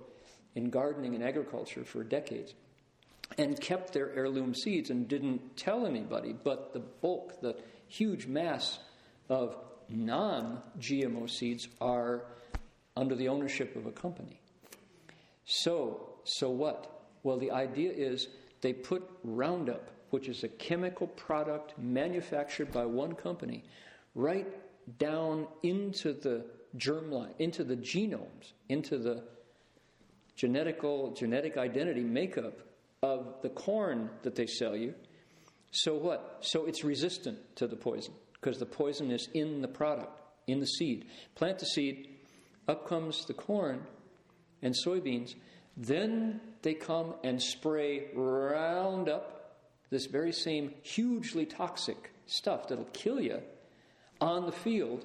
in gardening and agriculture for decades and kept their heirloom seeds and didn't tell anybody. But the bulk, the huge mass of non GMO seeds are under the ownership of a company. So, so what? Well, the idea is they put Roundup, which is a chemical product manufactured by one company, right down into the germline, into the genomes, into the genetical genetic identity makeup of the corn that they sell you. So what? So it's resistant to the poison because the poison is in the product, in the seed. Plant the seed, up comes the corn and soybeans. Then they come and spray Roundup, this very same hugely toxic stuff that'll kill you, on the field,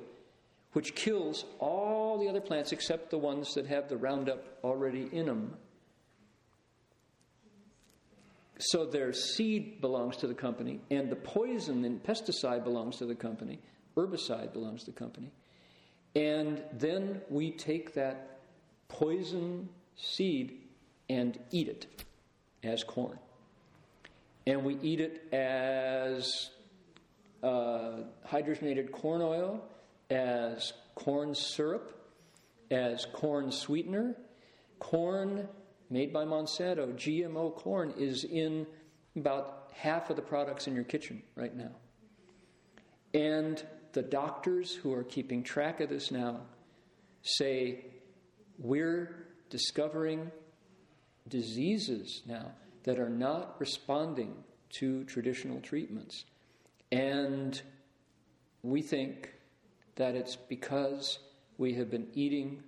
which kills all the other plants except the ones that have the Roundup already in them. So their seed belongs to the company, and the poison and pesticide belongs to the company, herbicide belongs to the company. And then we take that poison seed and eat it as corn. And we eat it as uh, hydrogenated corn oil, as corn syrup, as corn sweetener. Corn made by Monsanto, GMO corn, is in about half of the products in your kitchen right now. And the doctors who are keeping track of this now say we're discovering diseases now that are not responding to traditional treatments. And we think that it's because we have been eating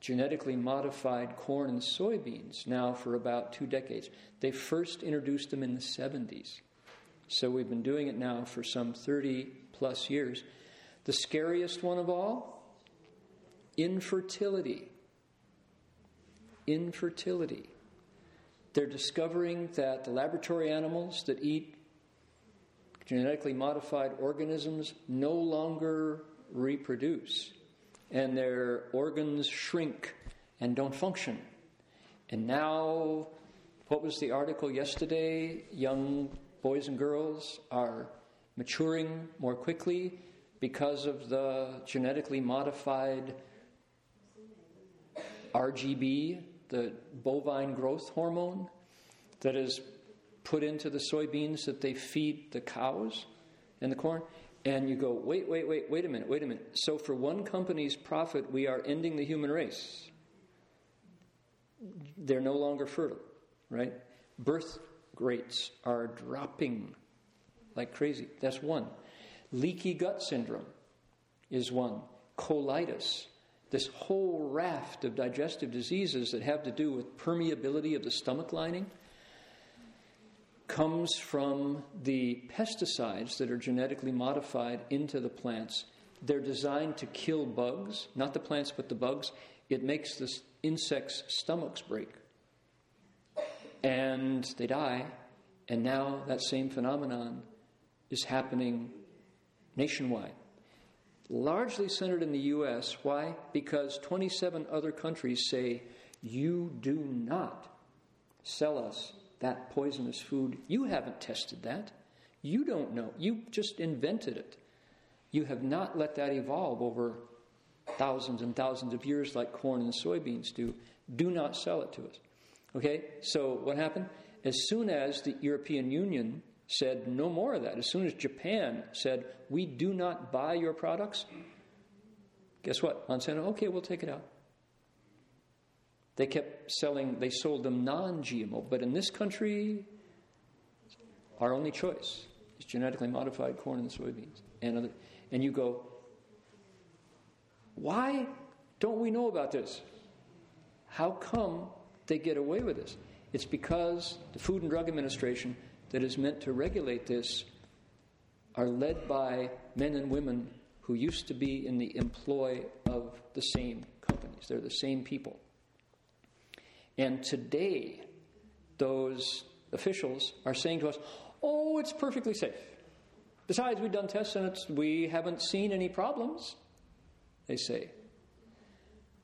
genetically modified corn and soybeans now for about two decades. They first introduced them in the 70s. So we've been doing it now for some 30 plus years. The scariest one of all infertility. Infertility. They're discovering that the laboratory animals that eat genetically modified organisms no longer reproduce and their organs shrink and don't function. And now, what was the article yesterday? Young boys and girls are maturing more quickly because of the genetically modified RGB, the bovine growth hormone, that is put into the soybeans that they feed the cows and the corn and you go, wait, wait, wait, wait a minute, wait a minute. So, for one company's profit, we are ending the human race. They're no longer fertile, right? Birth rates are dropping like crazy. That's one. Leaky gut syndrome is one. Colitis, this whole raft of digestive diseases that have to do with permeability of the stomach lining comes from the pesticides that are genetically modified into the plants. They're designed to kill bugs, not the plants, but the bugs. It makes the insects' stomachs break. And they die. And now that same phenomenon is happening nationwide. Largely centered in the U.S. Why? Because 27 other countries say, you do not sell us that poisonous food. You haven't tested that. You don't know. You just invented it. You have not let that evolve over thousands and thousands of years like corn and soybeans do. Do not sell it to us. Okay? So what happened? As soon as the European Union said no more of that, as soon as Japan said, we do not buy your products, Guess what? Monsanto, okay, we'll take it out. They kept selling, they sold them non GMO, but in this country, our only choice is genetically modified corn and soybeans. And, other, and you go, why don't we know about this? How come they get away with this? It's because the Food and Drug Administration, that is meant to regulate this, are led by men and women who used to be in the employ of the same companies. They're the same people. And today, those officials are saying to us, oh, it's perfectly safe. Besides, we've done tests and we haven't seen any problems, they say.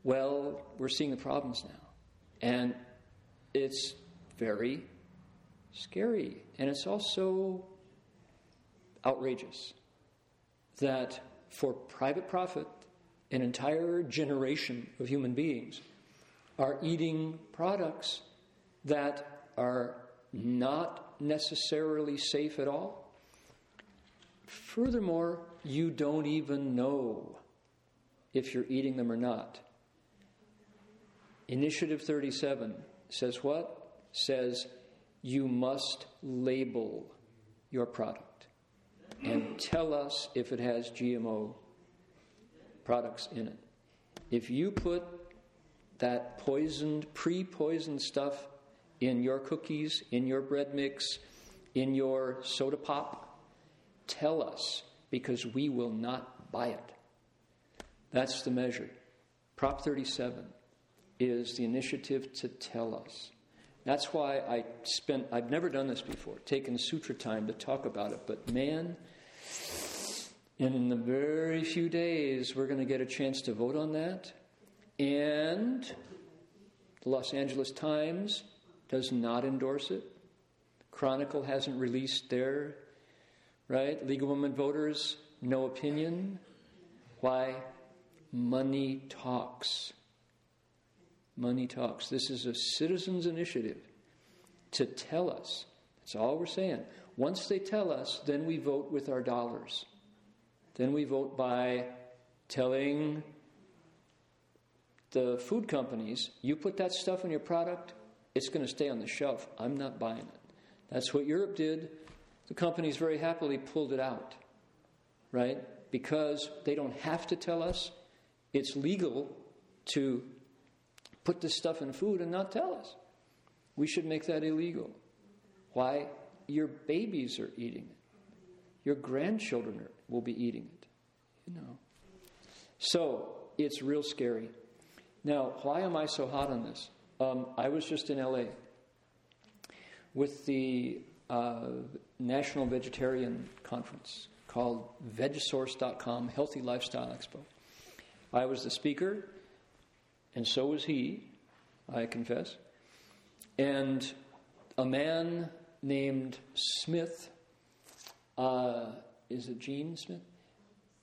Well, we're seeing the problems now. And it's very scary. And it's also outrageous that for private profit, an entire generation of human beings are eating products that are not necessarily safe at all. Furthermore, you don't even know if you're eating them or not. Initiative 37 says what? Says you must label your product and tell us if it has GMO products in it. If you put that poisoned, pre poisoned stuff in your cookies, in your bread mix, in your soda pop, tell us because we will not buy it. That's the measure. Prop 37 is the initiative to tell us. That's why I spent, I've never done this before, taken sutra time to talk about it, but man, in the very few days, we're going to get a chance to vote on that. And the Los Angeles Times does not endorse it. Chronicle hasn't released their, right? League of Women Voters, no opinion. Why? Money talks. Money talks. This is a citizens' initiative to tell us. That's all we're saying. Once they tell us, then we vote with our dollars. Then we vote by telling the food companies, you put that stuff in your product, it's going to stay on the shelf. I'm not buying it. That's what Europe did. The companies very happily pulled it out, right? Because they don't have to tell us. It's legal to put this stuff in food and not tell us. We should make that illegal. Why? Your babies are eating it. Your grandchildren are, will be eating it. You know. So it's real scary. Now, why am I so hot on this? Um, I was just in LA with the uh, National Vegetarian Conference called VegSource.com Healthy Lifestyle Expo. I was the speaker, and so was he, I confess. And a man named Smith, uh, is it Gene Smith,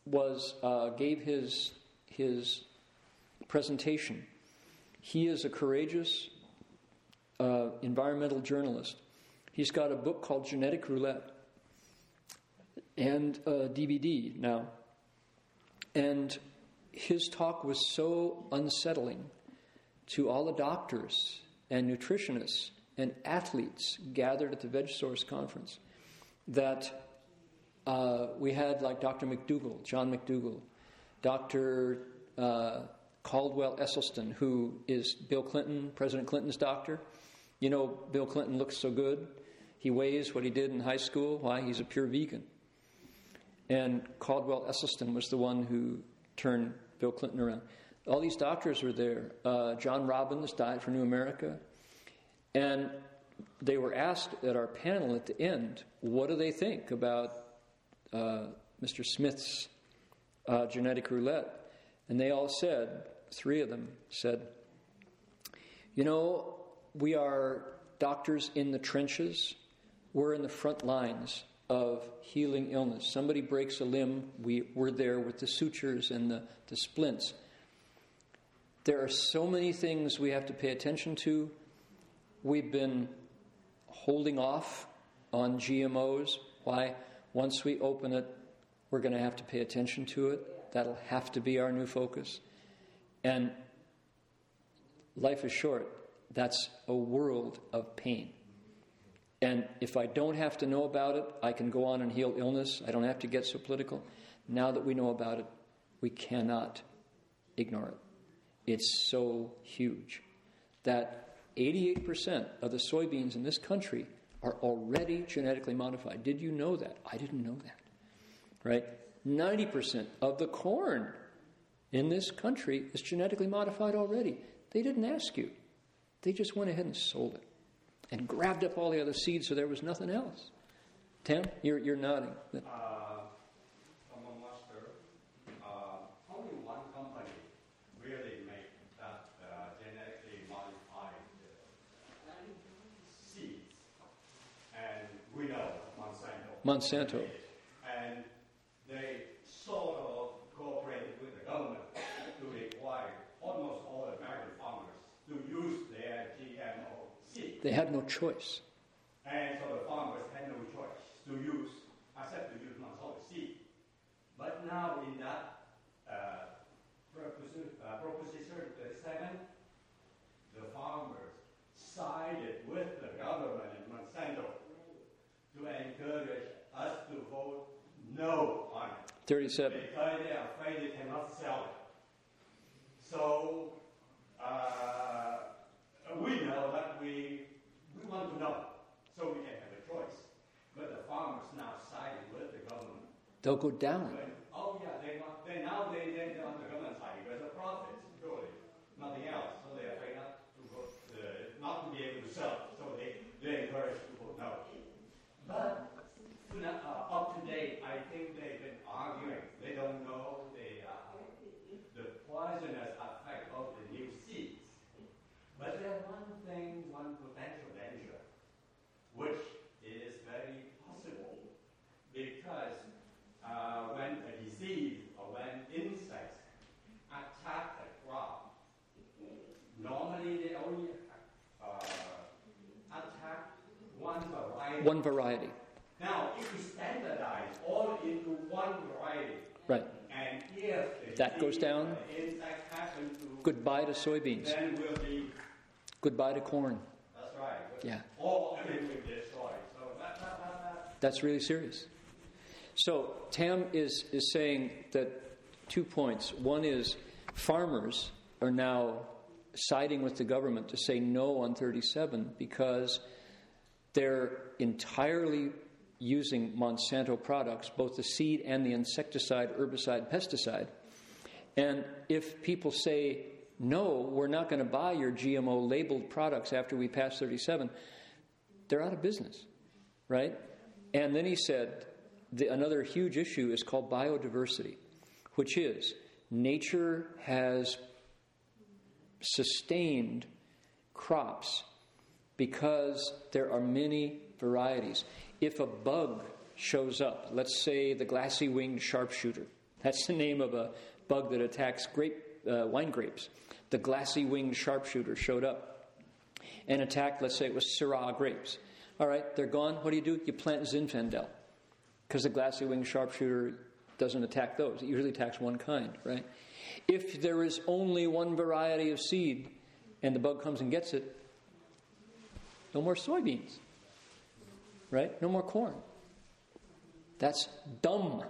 was uh, gave his his presentation. He is a courageous uh, environmental journalist. He's got a book called Genetic Roulette and a DVD now. And his talk was so unsettling to all the doctors and nutritionists and athletes gathered at the VegSource conference that uh, we had like Dr. McDougall, John McDougall, Dr. Uh, Caldwell Esselstyn, who is Bill Clinton, President Clinton's doctor. You know, Bill Clinton looks so good. He weighs what he did in high school. Why? He's a pure vegan. And Caldwell Esselstyn was the one who turned Bill Clinton around. All these doctors were there. Uh, John Robbins Diet for New America. And they were asked at our panel at the end, what do they think about uh, Mr. Smith's uh, genetic roulette? And they all said, three of them said, You know, we are doctors in the trenches, we're in the front lines of healing illness. Somebody breaks a limb, we, we're there with the sutures and the, the splints. There are so many things we have to pay attention to. We've been holding off on GMOs. Why? Once we open it, we're going to have to pay attention to it. That'll have to be our new focus. And life is short. That's a world of pain. And if I don't have to know about it, I can go on and heal illness. I don't have to get so political. Now that we know about it, we cannot ignore it. It's so huge that 88% of the soybeans in this country are already genetically modified. Did you know that? I didn't know that. Right? 90% of the corn in this country is genetically modified already. They didn't ask you, they just went ahead and sold it and grabbed up all the other seeds so there was nothing else. Tim, you're, you're nodding. Uh, master, uh, only one company really make that uh, genetically modified seeds, and we know Monsanto. Monsanto. They had no choice. And so the farmers had no choice to use, except to use Monsanto seed. But now in that uh, proposition, uh, proposition 37, the farmers sided with the government and Monsanto to encourage us to vote no on it. 37. Because they are afraid they cannot sell it. So uh, we know that we want to know, so we can have a choice. But the farmers now siding with the government. They'll go down. Oh yeah, they, they now they they on the government side because of profits, surely, nothing else. So they are afraid not to go, uh, not to be able to sell. So they they encourage people no. But uh, up to date, I think they've been arguing. They don't know the uh, the poisonous effect of the new seeds. But there's one thing, one potential which is very possible because uh, when a disease or when insects attack a crop, normally they only uh, attack one variety. One variety. Now, if we standardize all into one variety, right, and if that goes down, to, goodbye to soybeans. Then we'll be goodbye to corn. That's right. Yeah. All everything that's really serious. So Tam is, is saying that two points. One is farmers are now siding with the government to say no on 37 because they're entirely using Monsanto products, both the seed and the insecticide, herbicide, pesticide. And if people say, no, we're not going to buy your GMO labeled products after we pass 37, they're out of business, right? And then he said, the, another huge issue is called biodiversity, which is nature has sustained crops because there are many varieties. If a bug shows up, let's say the glassy winged sharpshooter, that's the name of a bug that attacks grape, uh, wine grapes. The glassy winged sharpshooter showed up and attacked, let's say it was Syrah grapes. All right, they're gone. What do you do? You plant Zinfandel because the glassy winged sharpshooter doesn't attack those. It usually attacks one kind, right? If there is only one variety of seed and the bug comes and gets it, no more soybeans, right? No more corn. That's dumb,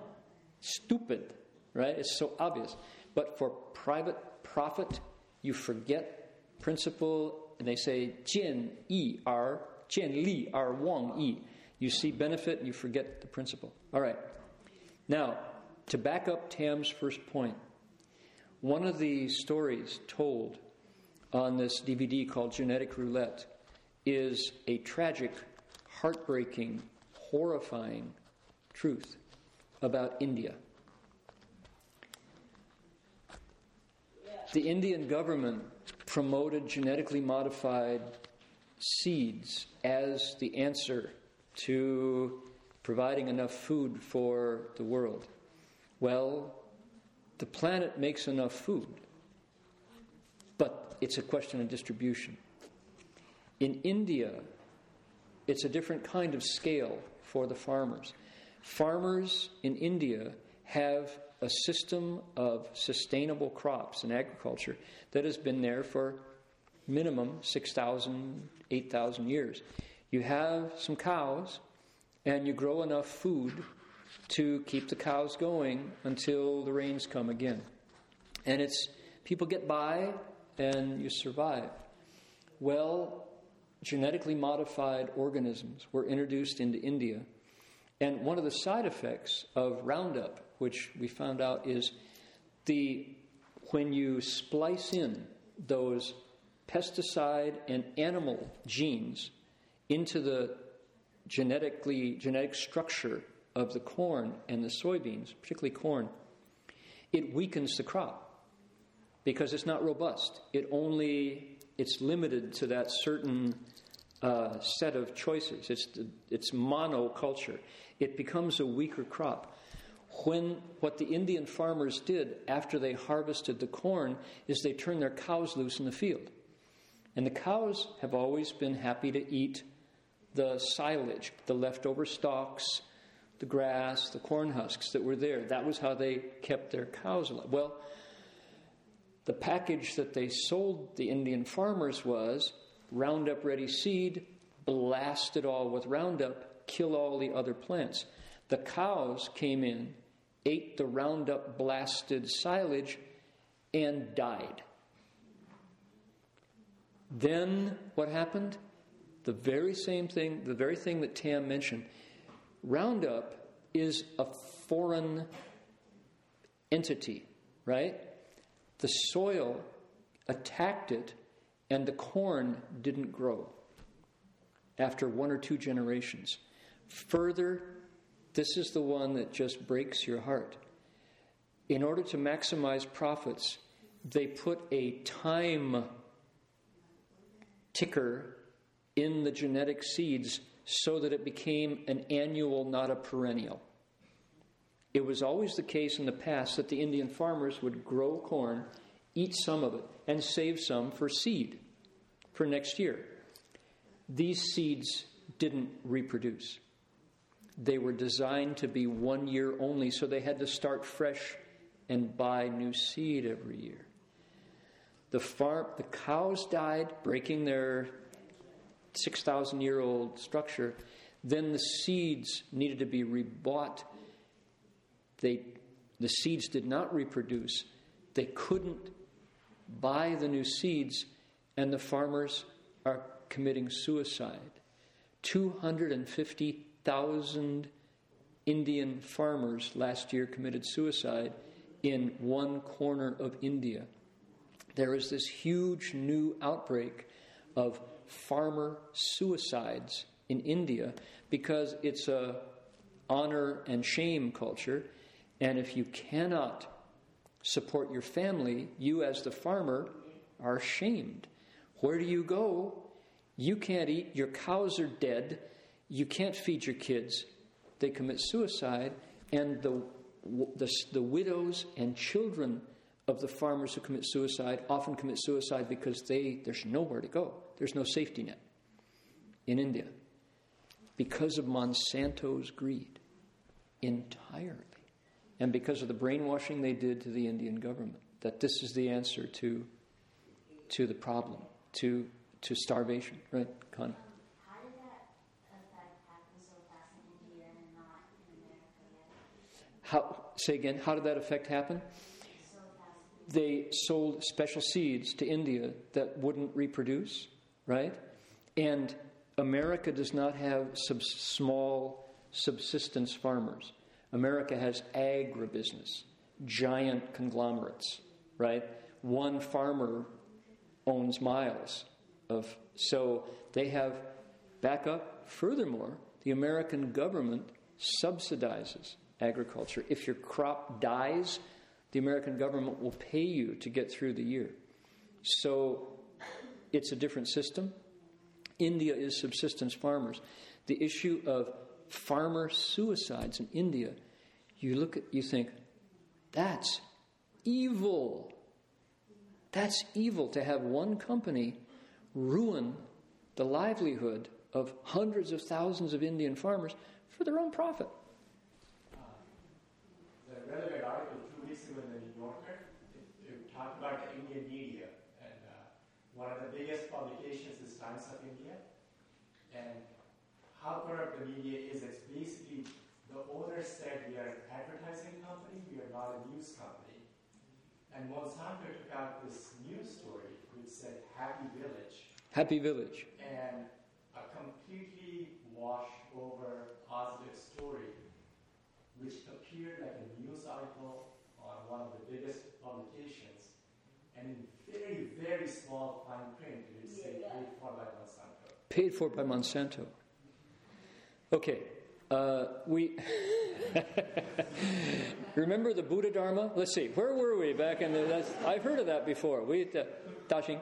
stupid, right? It's so obvious. But for private profit, you forget principle, and they say, Jian Yi Er Chen Li are Wang Yi. You see benefit, and you forget the principle. All right. Now, to back up Tam's first point, one of the stories told on this DVD called Genetic Roulette is a tragic, heartbreaking, horrifying truth about India. The Indian government promoted genetically modified seeds as the answer to providing enough food for the world? Well, the planet makes enough food, but it's a question of distribution. In India, it's a different kind of scale for the farmers. Farmers in India have a system of sustainable crops and agriculture that has been there for minimum 6,000, 8,000 years. You have some cows, and you grow enough food to keep the cows going until the rains come again. And it's people get by and you survive. Well, genetically modified organisms were introduced into India. And one of the side effects of Roundup, which we found out, is the when you splice in those pesticide and animal genes into the genetically genetic structure of the corn and the soybeans, particularly corn, it weakens the crop because it's not robust. It only it's limited to that certain uh, set of choices. It's it's monoculture. It becomes a weaker crop. When what the Indian farmers did after they harvested the corn is they turned their cows loose in the field. And the cows have always been happy to eat the silage, the leftover stalks, the grass, the corn husks that were there. That was how they kept their cows alive. Well, the package that they sold the Indian farmers was Roundup Ready seed, blast it all with Roundup, kill all the other plants. The cows came in, ate the Roundup blasted silage, and died. Then what happened? The very same thing, the very thing that Tam mentioned. Roundup is a foreign entity, right? The soil attacked it, and the corn didn't grow after one or two generations. Further, this is the one that just breaks your heart. In order to maximize profits, they put a time ticker in the genetic seeds so that it became an annual, not a perennial. It was always the case in the past that the Indian farmers would grow corn, eat some of it, and save some for seed for next year. These seeds didn't reproduce. They were designed to be one year only, so they had to start fresh and buy new seed every year. The farm, the cows died, breaking their 6,000 year old structure. Then the seeds needed to be rebought. They, the seeds did not reproduce. They couldn't buy the new seeds, and the farmers are committing suicide. 250,000 Indian farmers last year committed suicide in one corner of India there is this huge new outbreak of farmer suicides in India because it's a honor and shame culture. And if you cannot support your family you as the farmer are shamed. Where do you go? You can't eat. Your cows are dead. You can't feed your kids. They commit suicide. And the the, the widows and children of the farmers who commit suicide often commit suicide because they, there's nowhere to go. There's no safety net in India because of Monsanto's greed entirely. And because of the brainwashing they did to the Indian government, that this is the answer to, to the problem, to, to starvation. Right, Connie? How did that effect happen so fast in India and not in America yet? How, say again, how did that effect happen? They sold special seeds to India that wouldn't reproduce, right? And America does not have sub- small subsistence farmers. America has agribusiness, giant conglomerates, right? One farmer owns miles of. So they have backup. Furthermore, the American government subsidizes agriculture. If your crop dies, the American government will pay you to get through the year. So it's a different system. India is subsistence farmers. The issue of farmer suicides in India, you look at you think, that's evil. That's evil to have one company ruin the livelihood of hundreds of thousands of Indian farmers for their own profit. Uh, the relevant article Times of India. And how corrupt the media is, it's basically the owner said we are an advertising company, we are not a news company. And Monsanto took out this news story which said Happy Village. Happy Village. And a completely washed over positive story which appeared like a news article on one of the biggest publications. And in very, very small fine print, it would say paid for by Monsanto. Paid for by Monsanto. Okay, uh, we remember the Buddha Dharma. Let's see, where were we back in the? I've heard of that before. We, uh, Dashing.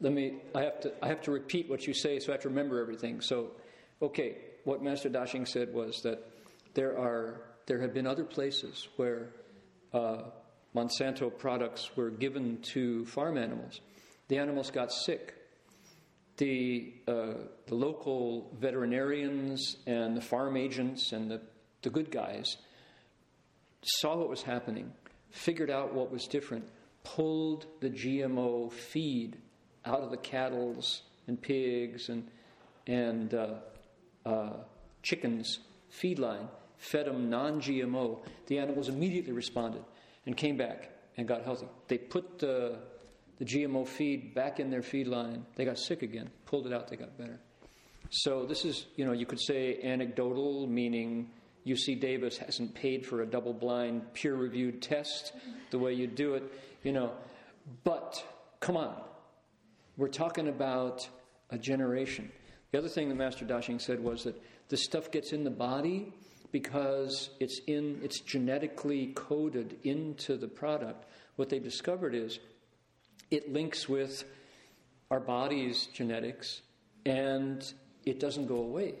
Let me. I have to. I have to repeat what you say, so I have to remember everything. So, okay. What Master Dashing said was that there are there have been other places where uh, Monsanto products were given to farm animals, the animals got sick. The, uh, the local veterinarians and the farm agents and the, the good guys saw what was happening, figured out what was different, pulled the GMO feed out of the cattle's and pigs and, and uh, uh, chickens feed line, fed them non GMO. The animals immediately responded and came back and got healthy. They put the the GMO feed back in their feed line. They got sick again, pulled it out, they got better. So this is, you know, you could say anecdotal, meaning UC Davis hasn't paid for a double blind, peer reviewed test the way you do it, you know. But come on, we're talking about a generation. The other thing that Master Dashing said was that this stuff gets in the body because it's in it's genetically coded into the product. What they discovered is it links with our body's genetics and it doesn't go away.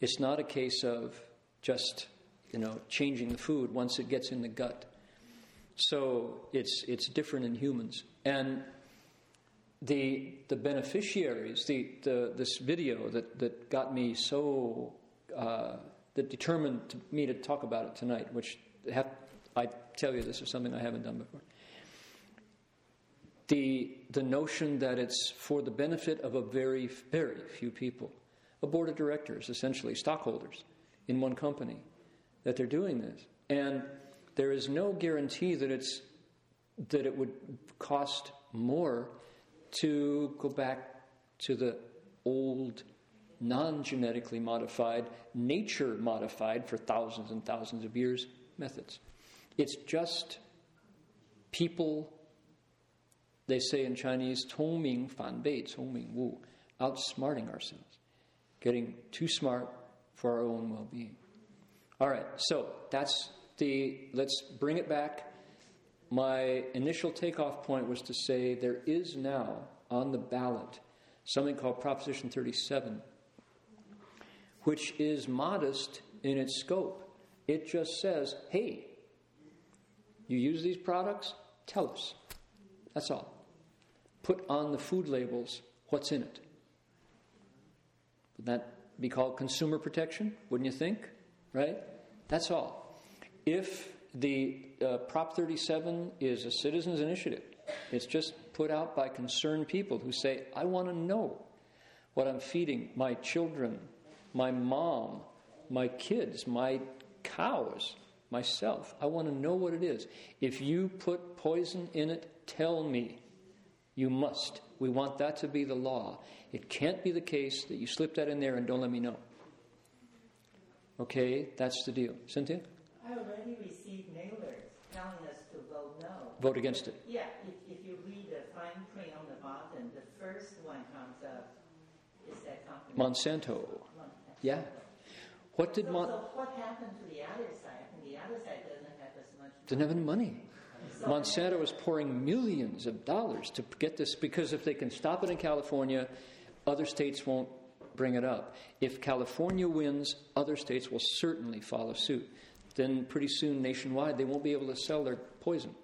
It's not a case of just, you know, changing the food once it gets in the gut. So it's, it's different in humans. And the, the beneficiaries, the, the, this video that, that got me so, uh, that determined to, me to talk about it tonight, which have, I tell you, this is something I haven't done before the, the notion that it's for the benefit of a very, very few people, a board of directors, essentially, stockholders in one company, that they're doing this. And there is no guarantee that, it's, that it would cost more to go back to the old, non genetically modified, nature modified for thousands and thousands of years methods. It's just people, they say in Chinese, congming fan bei, congming wu, outsmarting ourselves, getting too smart for our own well being. All right, so that's the, let's bring it back my initial takeoff point was to say there is now on the ballot something called Proposition 37, which is modest in its scope. It just says, hey, you use these products? Tell us. That's all. Put on the food labels what's in it. Would that be called consumer protection? Wouldn't you think? Right? That's all. If the uh, Prop 37 is a citizens' initiative, it's just put out by concerned people who say, I want to know what I'm feeding my children, my mom, my kids, my cows, myself. I want to know what it is. If you put poison in it, tell me. You must. We want that to be the law. It can't be the case that you slip that in there and don't let me know. Okay, that's the deal. Cynthia? I already received mailers telling us to vote against it. Yeah, if, if you read the fine print on the bottom, the first one comes up is that company. Monsanto. Monsanto. Yeah. What did so, Mon- so what happened to the other side? The other side doesn't have as much. Didn't have any money. So- Monsanto is pouring millions of dollars to get this because if they can stop it in California, other states won't bring it up. If California wins, other states will certainly follow suit. Then pretty soon nationwide they won't be able to sell their poison.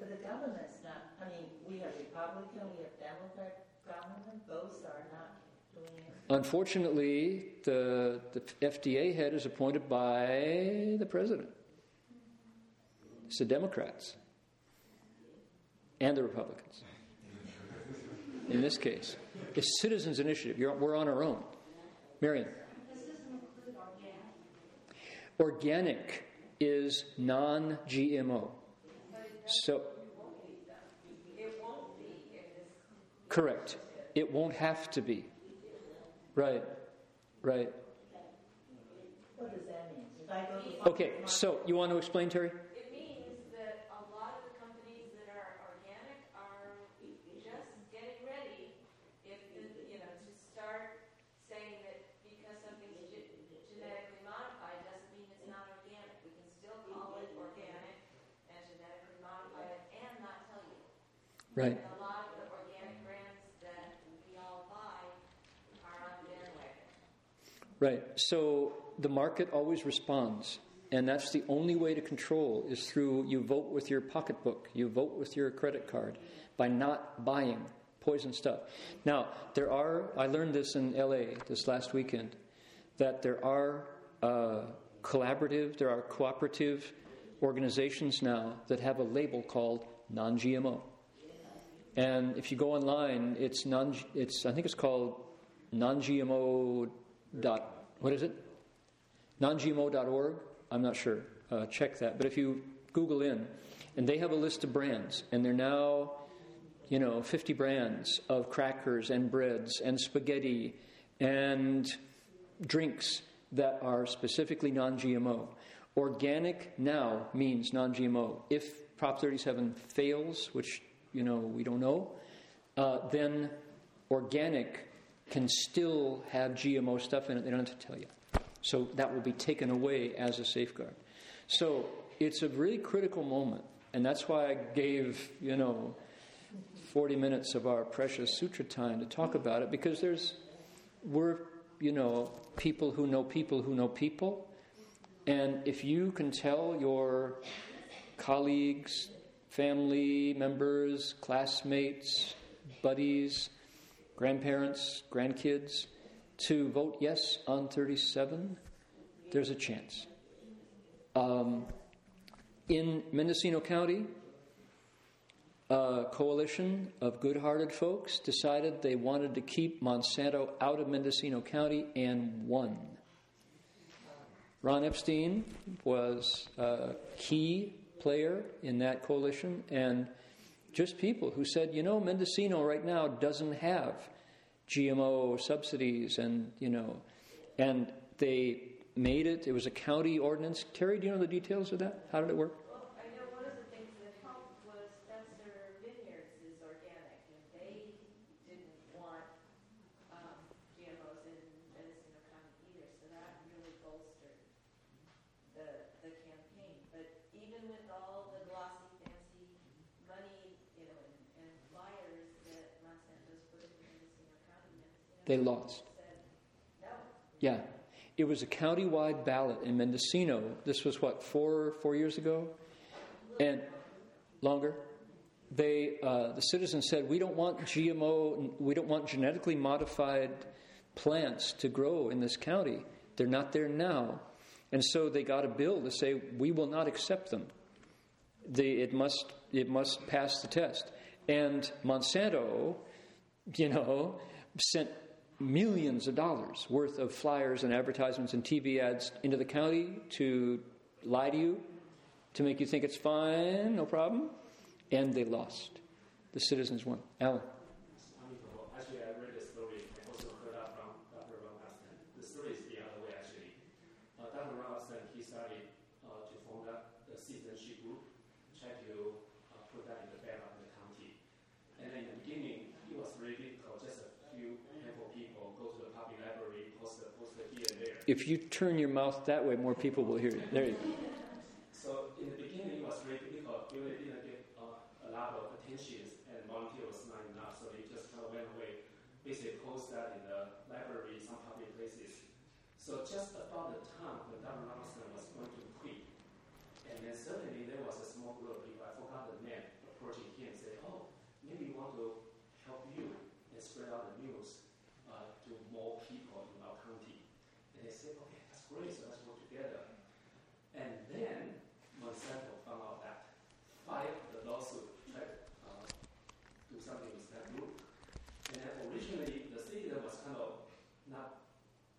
But the government's not. I mean, we have Republican, we have Democrat government. Both are not doing it. Unfortunately, the, the FDA head is appointed by the president. It's the Democrats and the Republicans. In this case, it's citizens' initiative. You're, we're on our own. Marion. This doesn't include organic. Organic is non GMO. So, correct. It won't have to be. Right, right. What does that mean? If I go to Okay, so you want to explain, Terry? It means that a lot of the companies that are organic are just getting ready if, the- you know, to start saying that because something's ge- genetically modified doesn't mean it's not organic. We can still call it organic and genetically modify it and not tell you. Right. And a lot of the organic brands that we all buy are on the bandwagon. Right. So the market always responds. And that's the only way to control is through you vote with your pocketbook, you vote with your credit card by not buying poison stuff. Now, there are, I learned this in LA this last weekend, that there are uh, collaborative, there are cooperative organizations now that have a label called non GMO. And if you go online, it's non, it's, I think it's called non-GMO dot, what is it? Non-GMO.org? I'm not sure. Uh, check that. But if you Google in, and they have a list of brands, and they're now, you know, 50 brands of crackers and breads and spaghetti and drinks that are specifically non GMO. Organic now means non GMO. If Prop 37 fails, which, you know, we don't know, uh, then organic can still have GMO stuff in it. They don't have to tell you. So that will be taken away as a safeguard. So it's a really critical moment, and that's why I gave, you know, 40 minutes of our precious sutra time to talk about it because there's, we're, you know, people who know people who know people. And if you can tell your colleagues, family members, classmates, buddies, grandparents, grandkids to vote yes on 37, there's a chance. Um, in Mendocino County, a coalition of good hearted folks decided they wanted to keep Monsanto out of Mendocino County and won. Ron Epstein was a key player in that coalition, and just people who said, you know, Mendocino right now doesn't have GMO subsidies, and you know, and they made it. It was a county ordinance. Terry, do you know the details of that? How did it work? Well, I know one of the things that helped was Fetzer Vineyards is organic, and they didn't want um, GMOs in Mendocino County either, so that really bolstered the the campaign. But even with all the glossy, fancy money, you know, and, and flyers that Monsanto's put in Mendocino County, Mendocino They lost. Yeah. it was a county-wide ballot in Mendocino. This was what four four years ago, and longer. They uh, the citizens said we don't want GMO, we don't want genetically modified plants to grow in this county. They're not there now, and so they got a bill to say we will not accept them. The, it must it must pass the test. And Monsanto, you know, sent millions of dollars worth of flyers and advertisements and TV ads into the county to lie to you, to make you think it's fine, no problem, and they lost. The citizens won. Alan. Actually, I read the story and also heard that from Dr. Ron Aston. The story is the other way, actually. Uh, Dr. Ron Aston, he started uh, to form that the citizenship group, try to uh, put that in the background of the county. And in the beginning, it was really difficult. Just a few handful of people go to the public library, post the poster here and there. If you turn your mouth that way, more people will hear you. There you go. So in the beginning, it was very difficult. Really didn't get uh, a lot of attention, and volunteer was not enough, so they just kind of went away. Basically, post that in the library, some public places. So just about the time when Dr. Robinson was going to quit, and then suddenly there was a small group of people, I forgot the name, approaching him and said, "Oh, maybe we want to help you and spread out the news uh, to more people in our county." And they said, "Okay, that's great. So let's work together." And then Monsanto found out that filed the lawsuit, tried to uh, do something with that group. And then originally, the citizen was kind of not,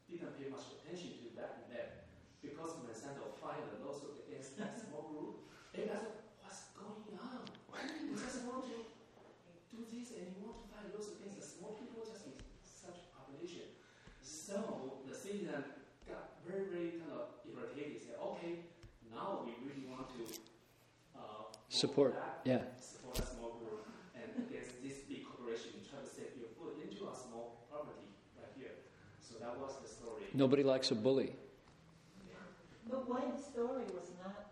didn't pay much attention to that event because Monsanto filed a lawsuit against that small group. They asked, what's going on? You just want to do this and you want to file a lawsuit against the small people just with such population. So the citizen got very, very kind of irritated, said, okay, now we really want to uh, Support, that, yeah. support a small group and against this big corporation try to set your foot into a small property right here. So that was the story. Nobody likes a bully. But why the story was not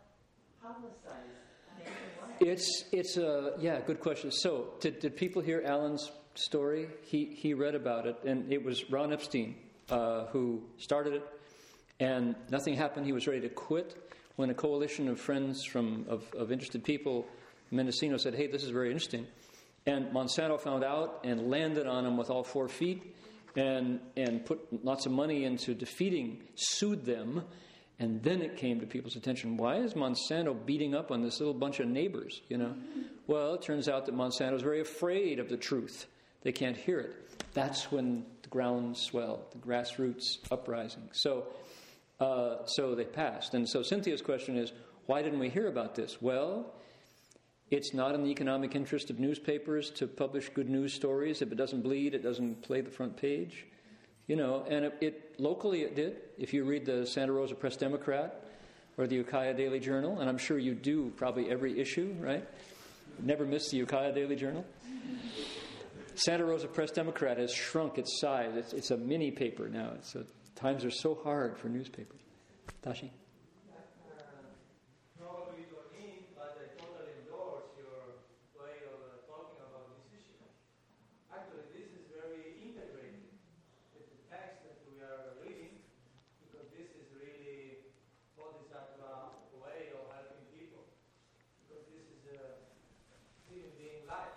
publicized nationwide? It's it's a yeah, good question. So did, did people hear Alan's story? He he read about it, and it was Ron Epstein uh, who started it, and nothing happened. He was ready to quit when a coalition of friends from of, of interested people, Mendocino, said, "Hey, this is very interesting," and Monsanto found out and landed on him with all four feet, and and put lots of money into defeating, sued them. And then it came to people's attention. Why is Monsanto beating up on this little bunch of neighbors? You know, well, it turns out that Monsanto is very afraid of the truth. They can't hear it. That's when the ground swelled, the grassroots uprising. So, uh, so they passed. And so Cynthia's question is, why didn't we hear about this? Well, it's not in the economic interest of newspapers to publish good news stories. If it doesn't bleed, it doesn't play the front page. You know, and it, it locally it did. If you read the Santa Rosa Press Democrat or the Ukiah Daily Journal, and I'm sure you do probably every issue, right? Never miss the Ukiah Daily Journal. Santa Rosa Press Democrat has shrunk its size. It's, it's a mini paper now. It's a, times are so hard for newspapers. Tashi? Probably don't need, but I totally endorse your way of uh, talking about this issue. Actually, this is very integrated with the text that we are reading, because this is really Bodhisattva way of helping people. Because this is a human being life.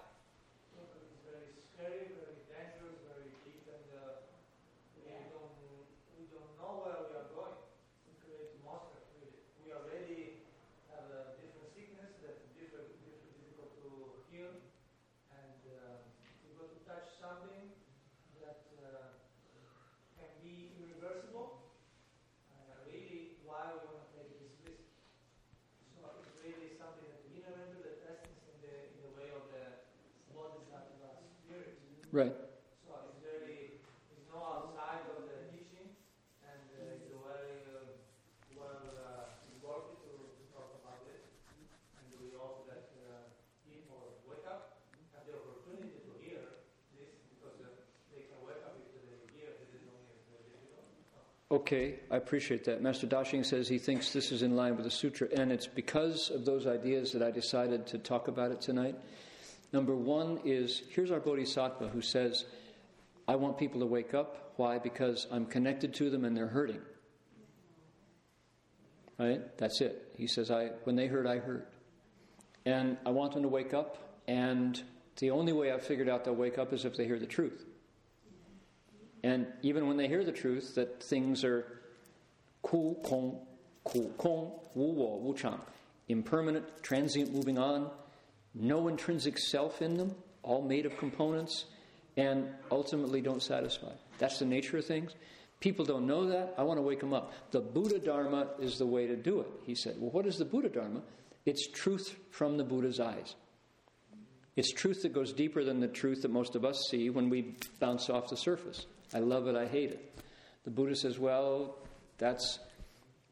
You know, It's very scary, very dangerous, very deep, and uh, we don't we don't know where we are going. We create monster. We, we already have a different sickness that different, different difficult to heal, and uh, we got to touch something that uh, can be irreversible. And really, why we want to make it explicit. So it's really something that we never do the testings in the in the way of the bodhisattva spirit. Right. So it's very, it's no outside of the teaching, and uh, it's a very uh, well uh, it to, to talk about it. And we hope that uh, people wake up, have the opportunity to hear this, because uh, they can wake up if they hear this is only difficult. Okay, I appreciate that. Master Dashing says he thinks this is in line with the sutra, and it's because of those ideas that I decided to talk about it tonight. Number one is here's our bodhisattva who says, I want people to wake up. Why? Because I'm connected to them and they're hurting. Right? That's it. He says, I, when they hurt, I hurt. And I want them to wake up, and the only way I've figured out they'll wake up is if they hear the truth. And even when they hear the truth, that things are ku kong, ku kong, wu wo, wu chang, impermanent, transient, moving on, no intrinsic self in them, all made of components, and ultimately don't satisfy. That's the nature of things. People don't know that. I want to wake them up. The Buddha Dharma is the way to do it, he said. Well, what is the Buddha Dharma? It's truth from the Buddha's eyes. It's truth that goes deeper than the truth that most of us see when we bounce off the surface. I love it, I hate it. The Buddha says, well, that's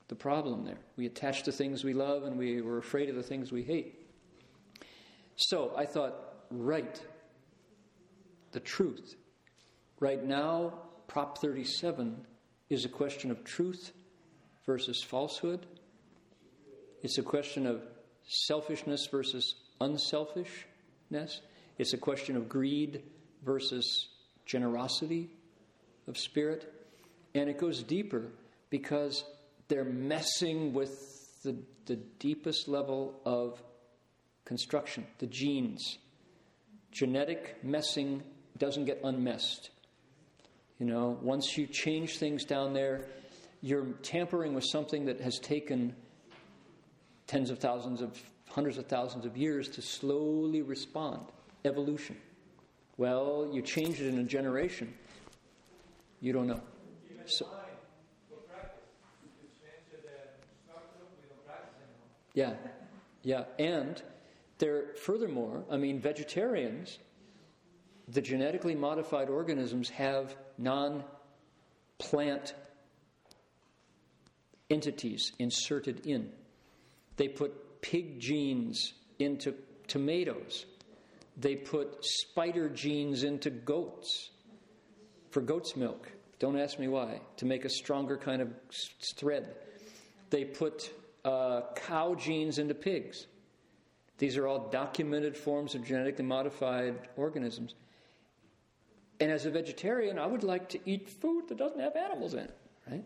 the problem there. We attach to things we love and we were afraid of the things we hate. So I thought, right, the truth. Right now, Prop 37 is a question of truth versus falsehood. It's a question of selfishness versus unselfishness. It's a question of greed versus generosity of spirit. And it goes deeper because they're messing with the, the deepest level of construction, the genes. Genetic messing doesn't get unmessed. You know, once you change things down there, you're tampering with something that has taken tens of thousands of, hundreds of thousands of years to slowly respond. Evolution. Well, you change it in a generation, you don't know. So- mine, for practice, you change the structure, we don't practice anymore. Yeah, yeah. And there, furthermore, I mean, vegetarians, the genetically modified organisms have non plant entities inserted in. They put pig genes into tomatoes, they put spider genes into goats for goat's milk. Don't ask me why, to make a stronger kind of thread. They put uh, cow genes into pigs. These are all documented forms of genetically modified organisms. And as a vegetarian, I would like to eat food that doesn't have animals in it, right?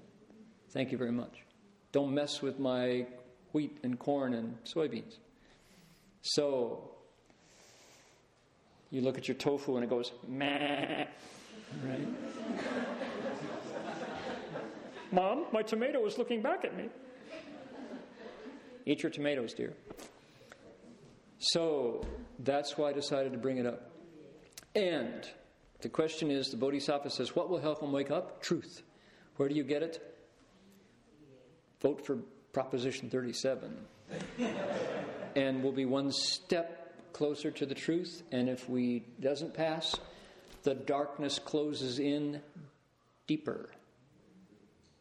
Thank you very much. Don't mess with my wheat and corn and soybeans. So, you look at your tofu and it goes, meh, right? Mom, my tomato is looking back at me. Eat your tomatoes, dear. So that's why I decided to bring it up. And the question is the Bodhisattva says, What will help them wake up? Truth. Where do you get it? Vote for Proposition 37. and we'll be one step closer to the truth. And if we doesn't pass, the darkness closes in deeper.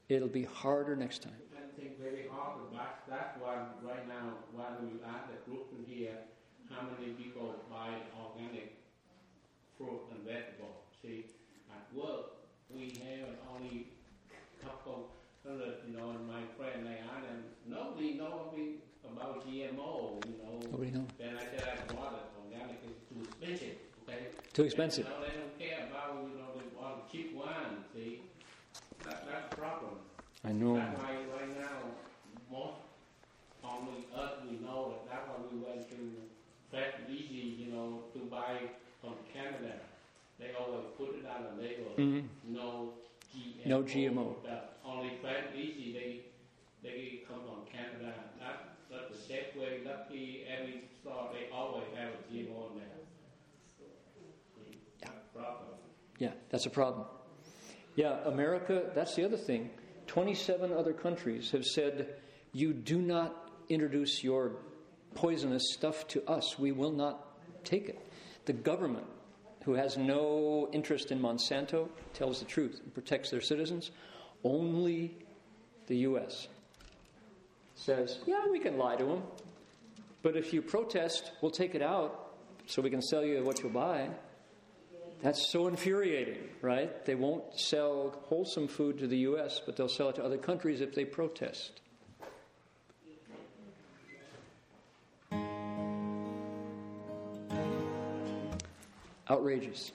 It'll be harder next time. I think very hard to back that one right now when we add the group in here, how many people buy organic fruit and vegetable? See, at work we have only a couple hundred, you know, and my friend they them, nobody know anything about GMO, you know. Nobody knows. Then I said I bought it, organic is too expensive, okay? Too expensive. You know, they don't care about, you know, they want cheap one, see? That, that's the problem. I know. That's why right now, most, only us, we know that that's why we went to Fred Easy, you know, to buy from Canada. They always put it on the label, Mhm. no GMO. No GMO. Only Fred Easy, they, they come from Canada. That, that's the safe way, lucky, every store, they always have a GMO in there. Yeah. Problem. Yeah, that's a problem. Yeah, America, that's the other thing. 27 other countries have said, you do not introduce your poisonous stuff to us. We will not take it. The government, who has no interest in Monsanto, tells the truth and protects their citizens. Only the U.S. says, yeah, we can lie to them. But if you protest, we'll take it out so we can sell you what you'll buy. That's so infuriating, right? They won't sell wholesome food to the U.S., but they'll sell it to other countries if they protest. outrageous.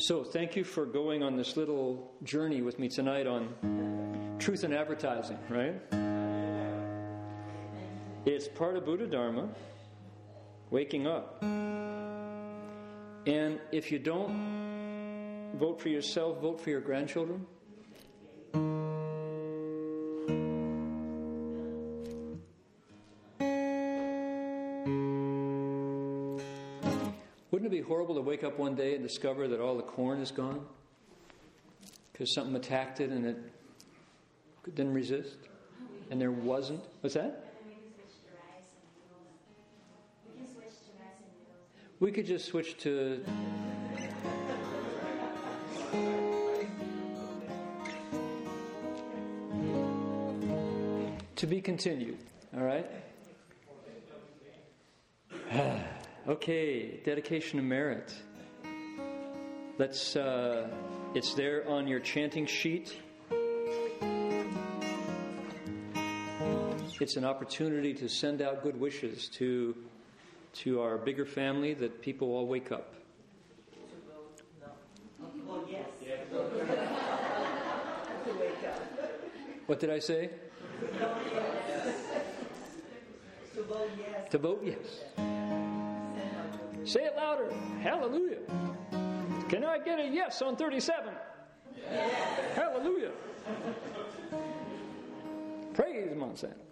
So, thank you for going on this little journey with me tonight on truth and advertising, right? It's part of Buddha Dharma, waking up. And if you don't vote for yourself, vote for your grandchildren. Wouldn't it be horrible to wake up one day and discover that all the corn is gone? Because something attacked it and it didn't resist? And there wasn't? What's that? We could just switch to. to be continued, all right? okay, dedication of merit. Let's, uh, it's there on your chanting sheet. It's an opportunity to send out good wishes to to our bigger family that people all wake up. What did I say? To vote yes. To vote yes. Say it louder. Hallelujah. Can I get a yes on 37? Yes. Hallelujah. Praise Monsanto.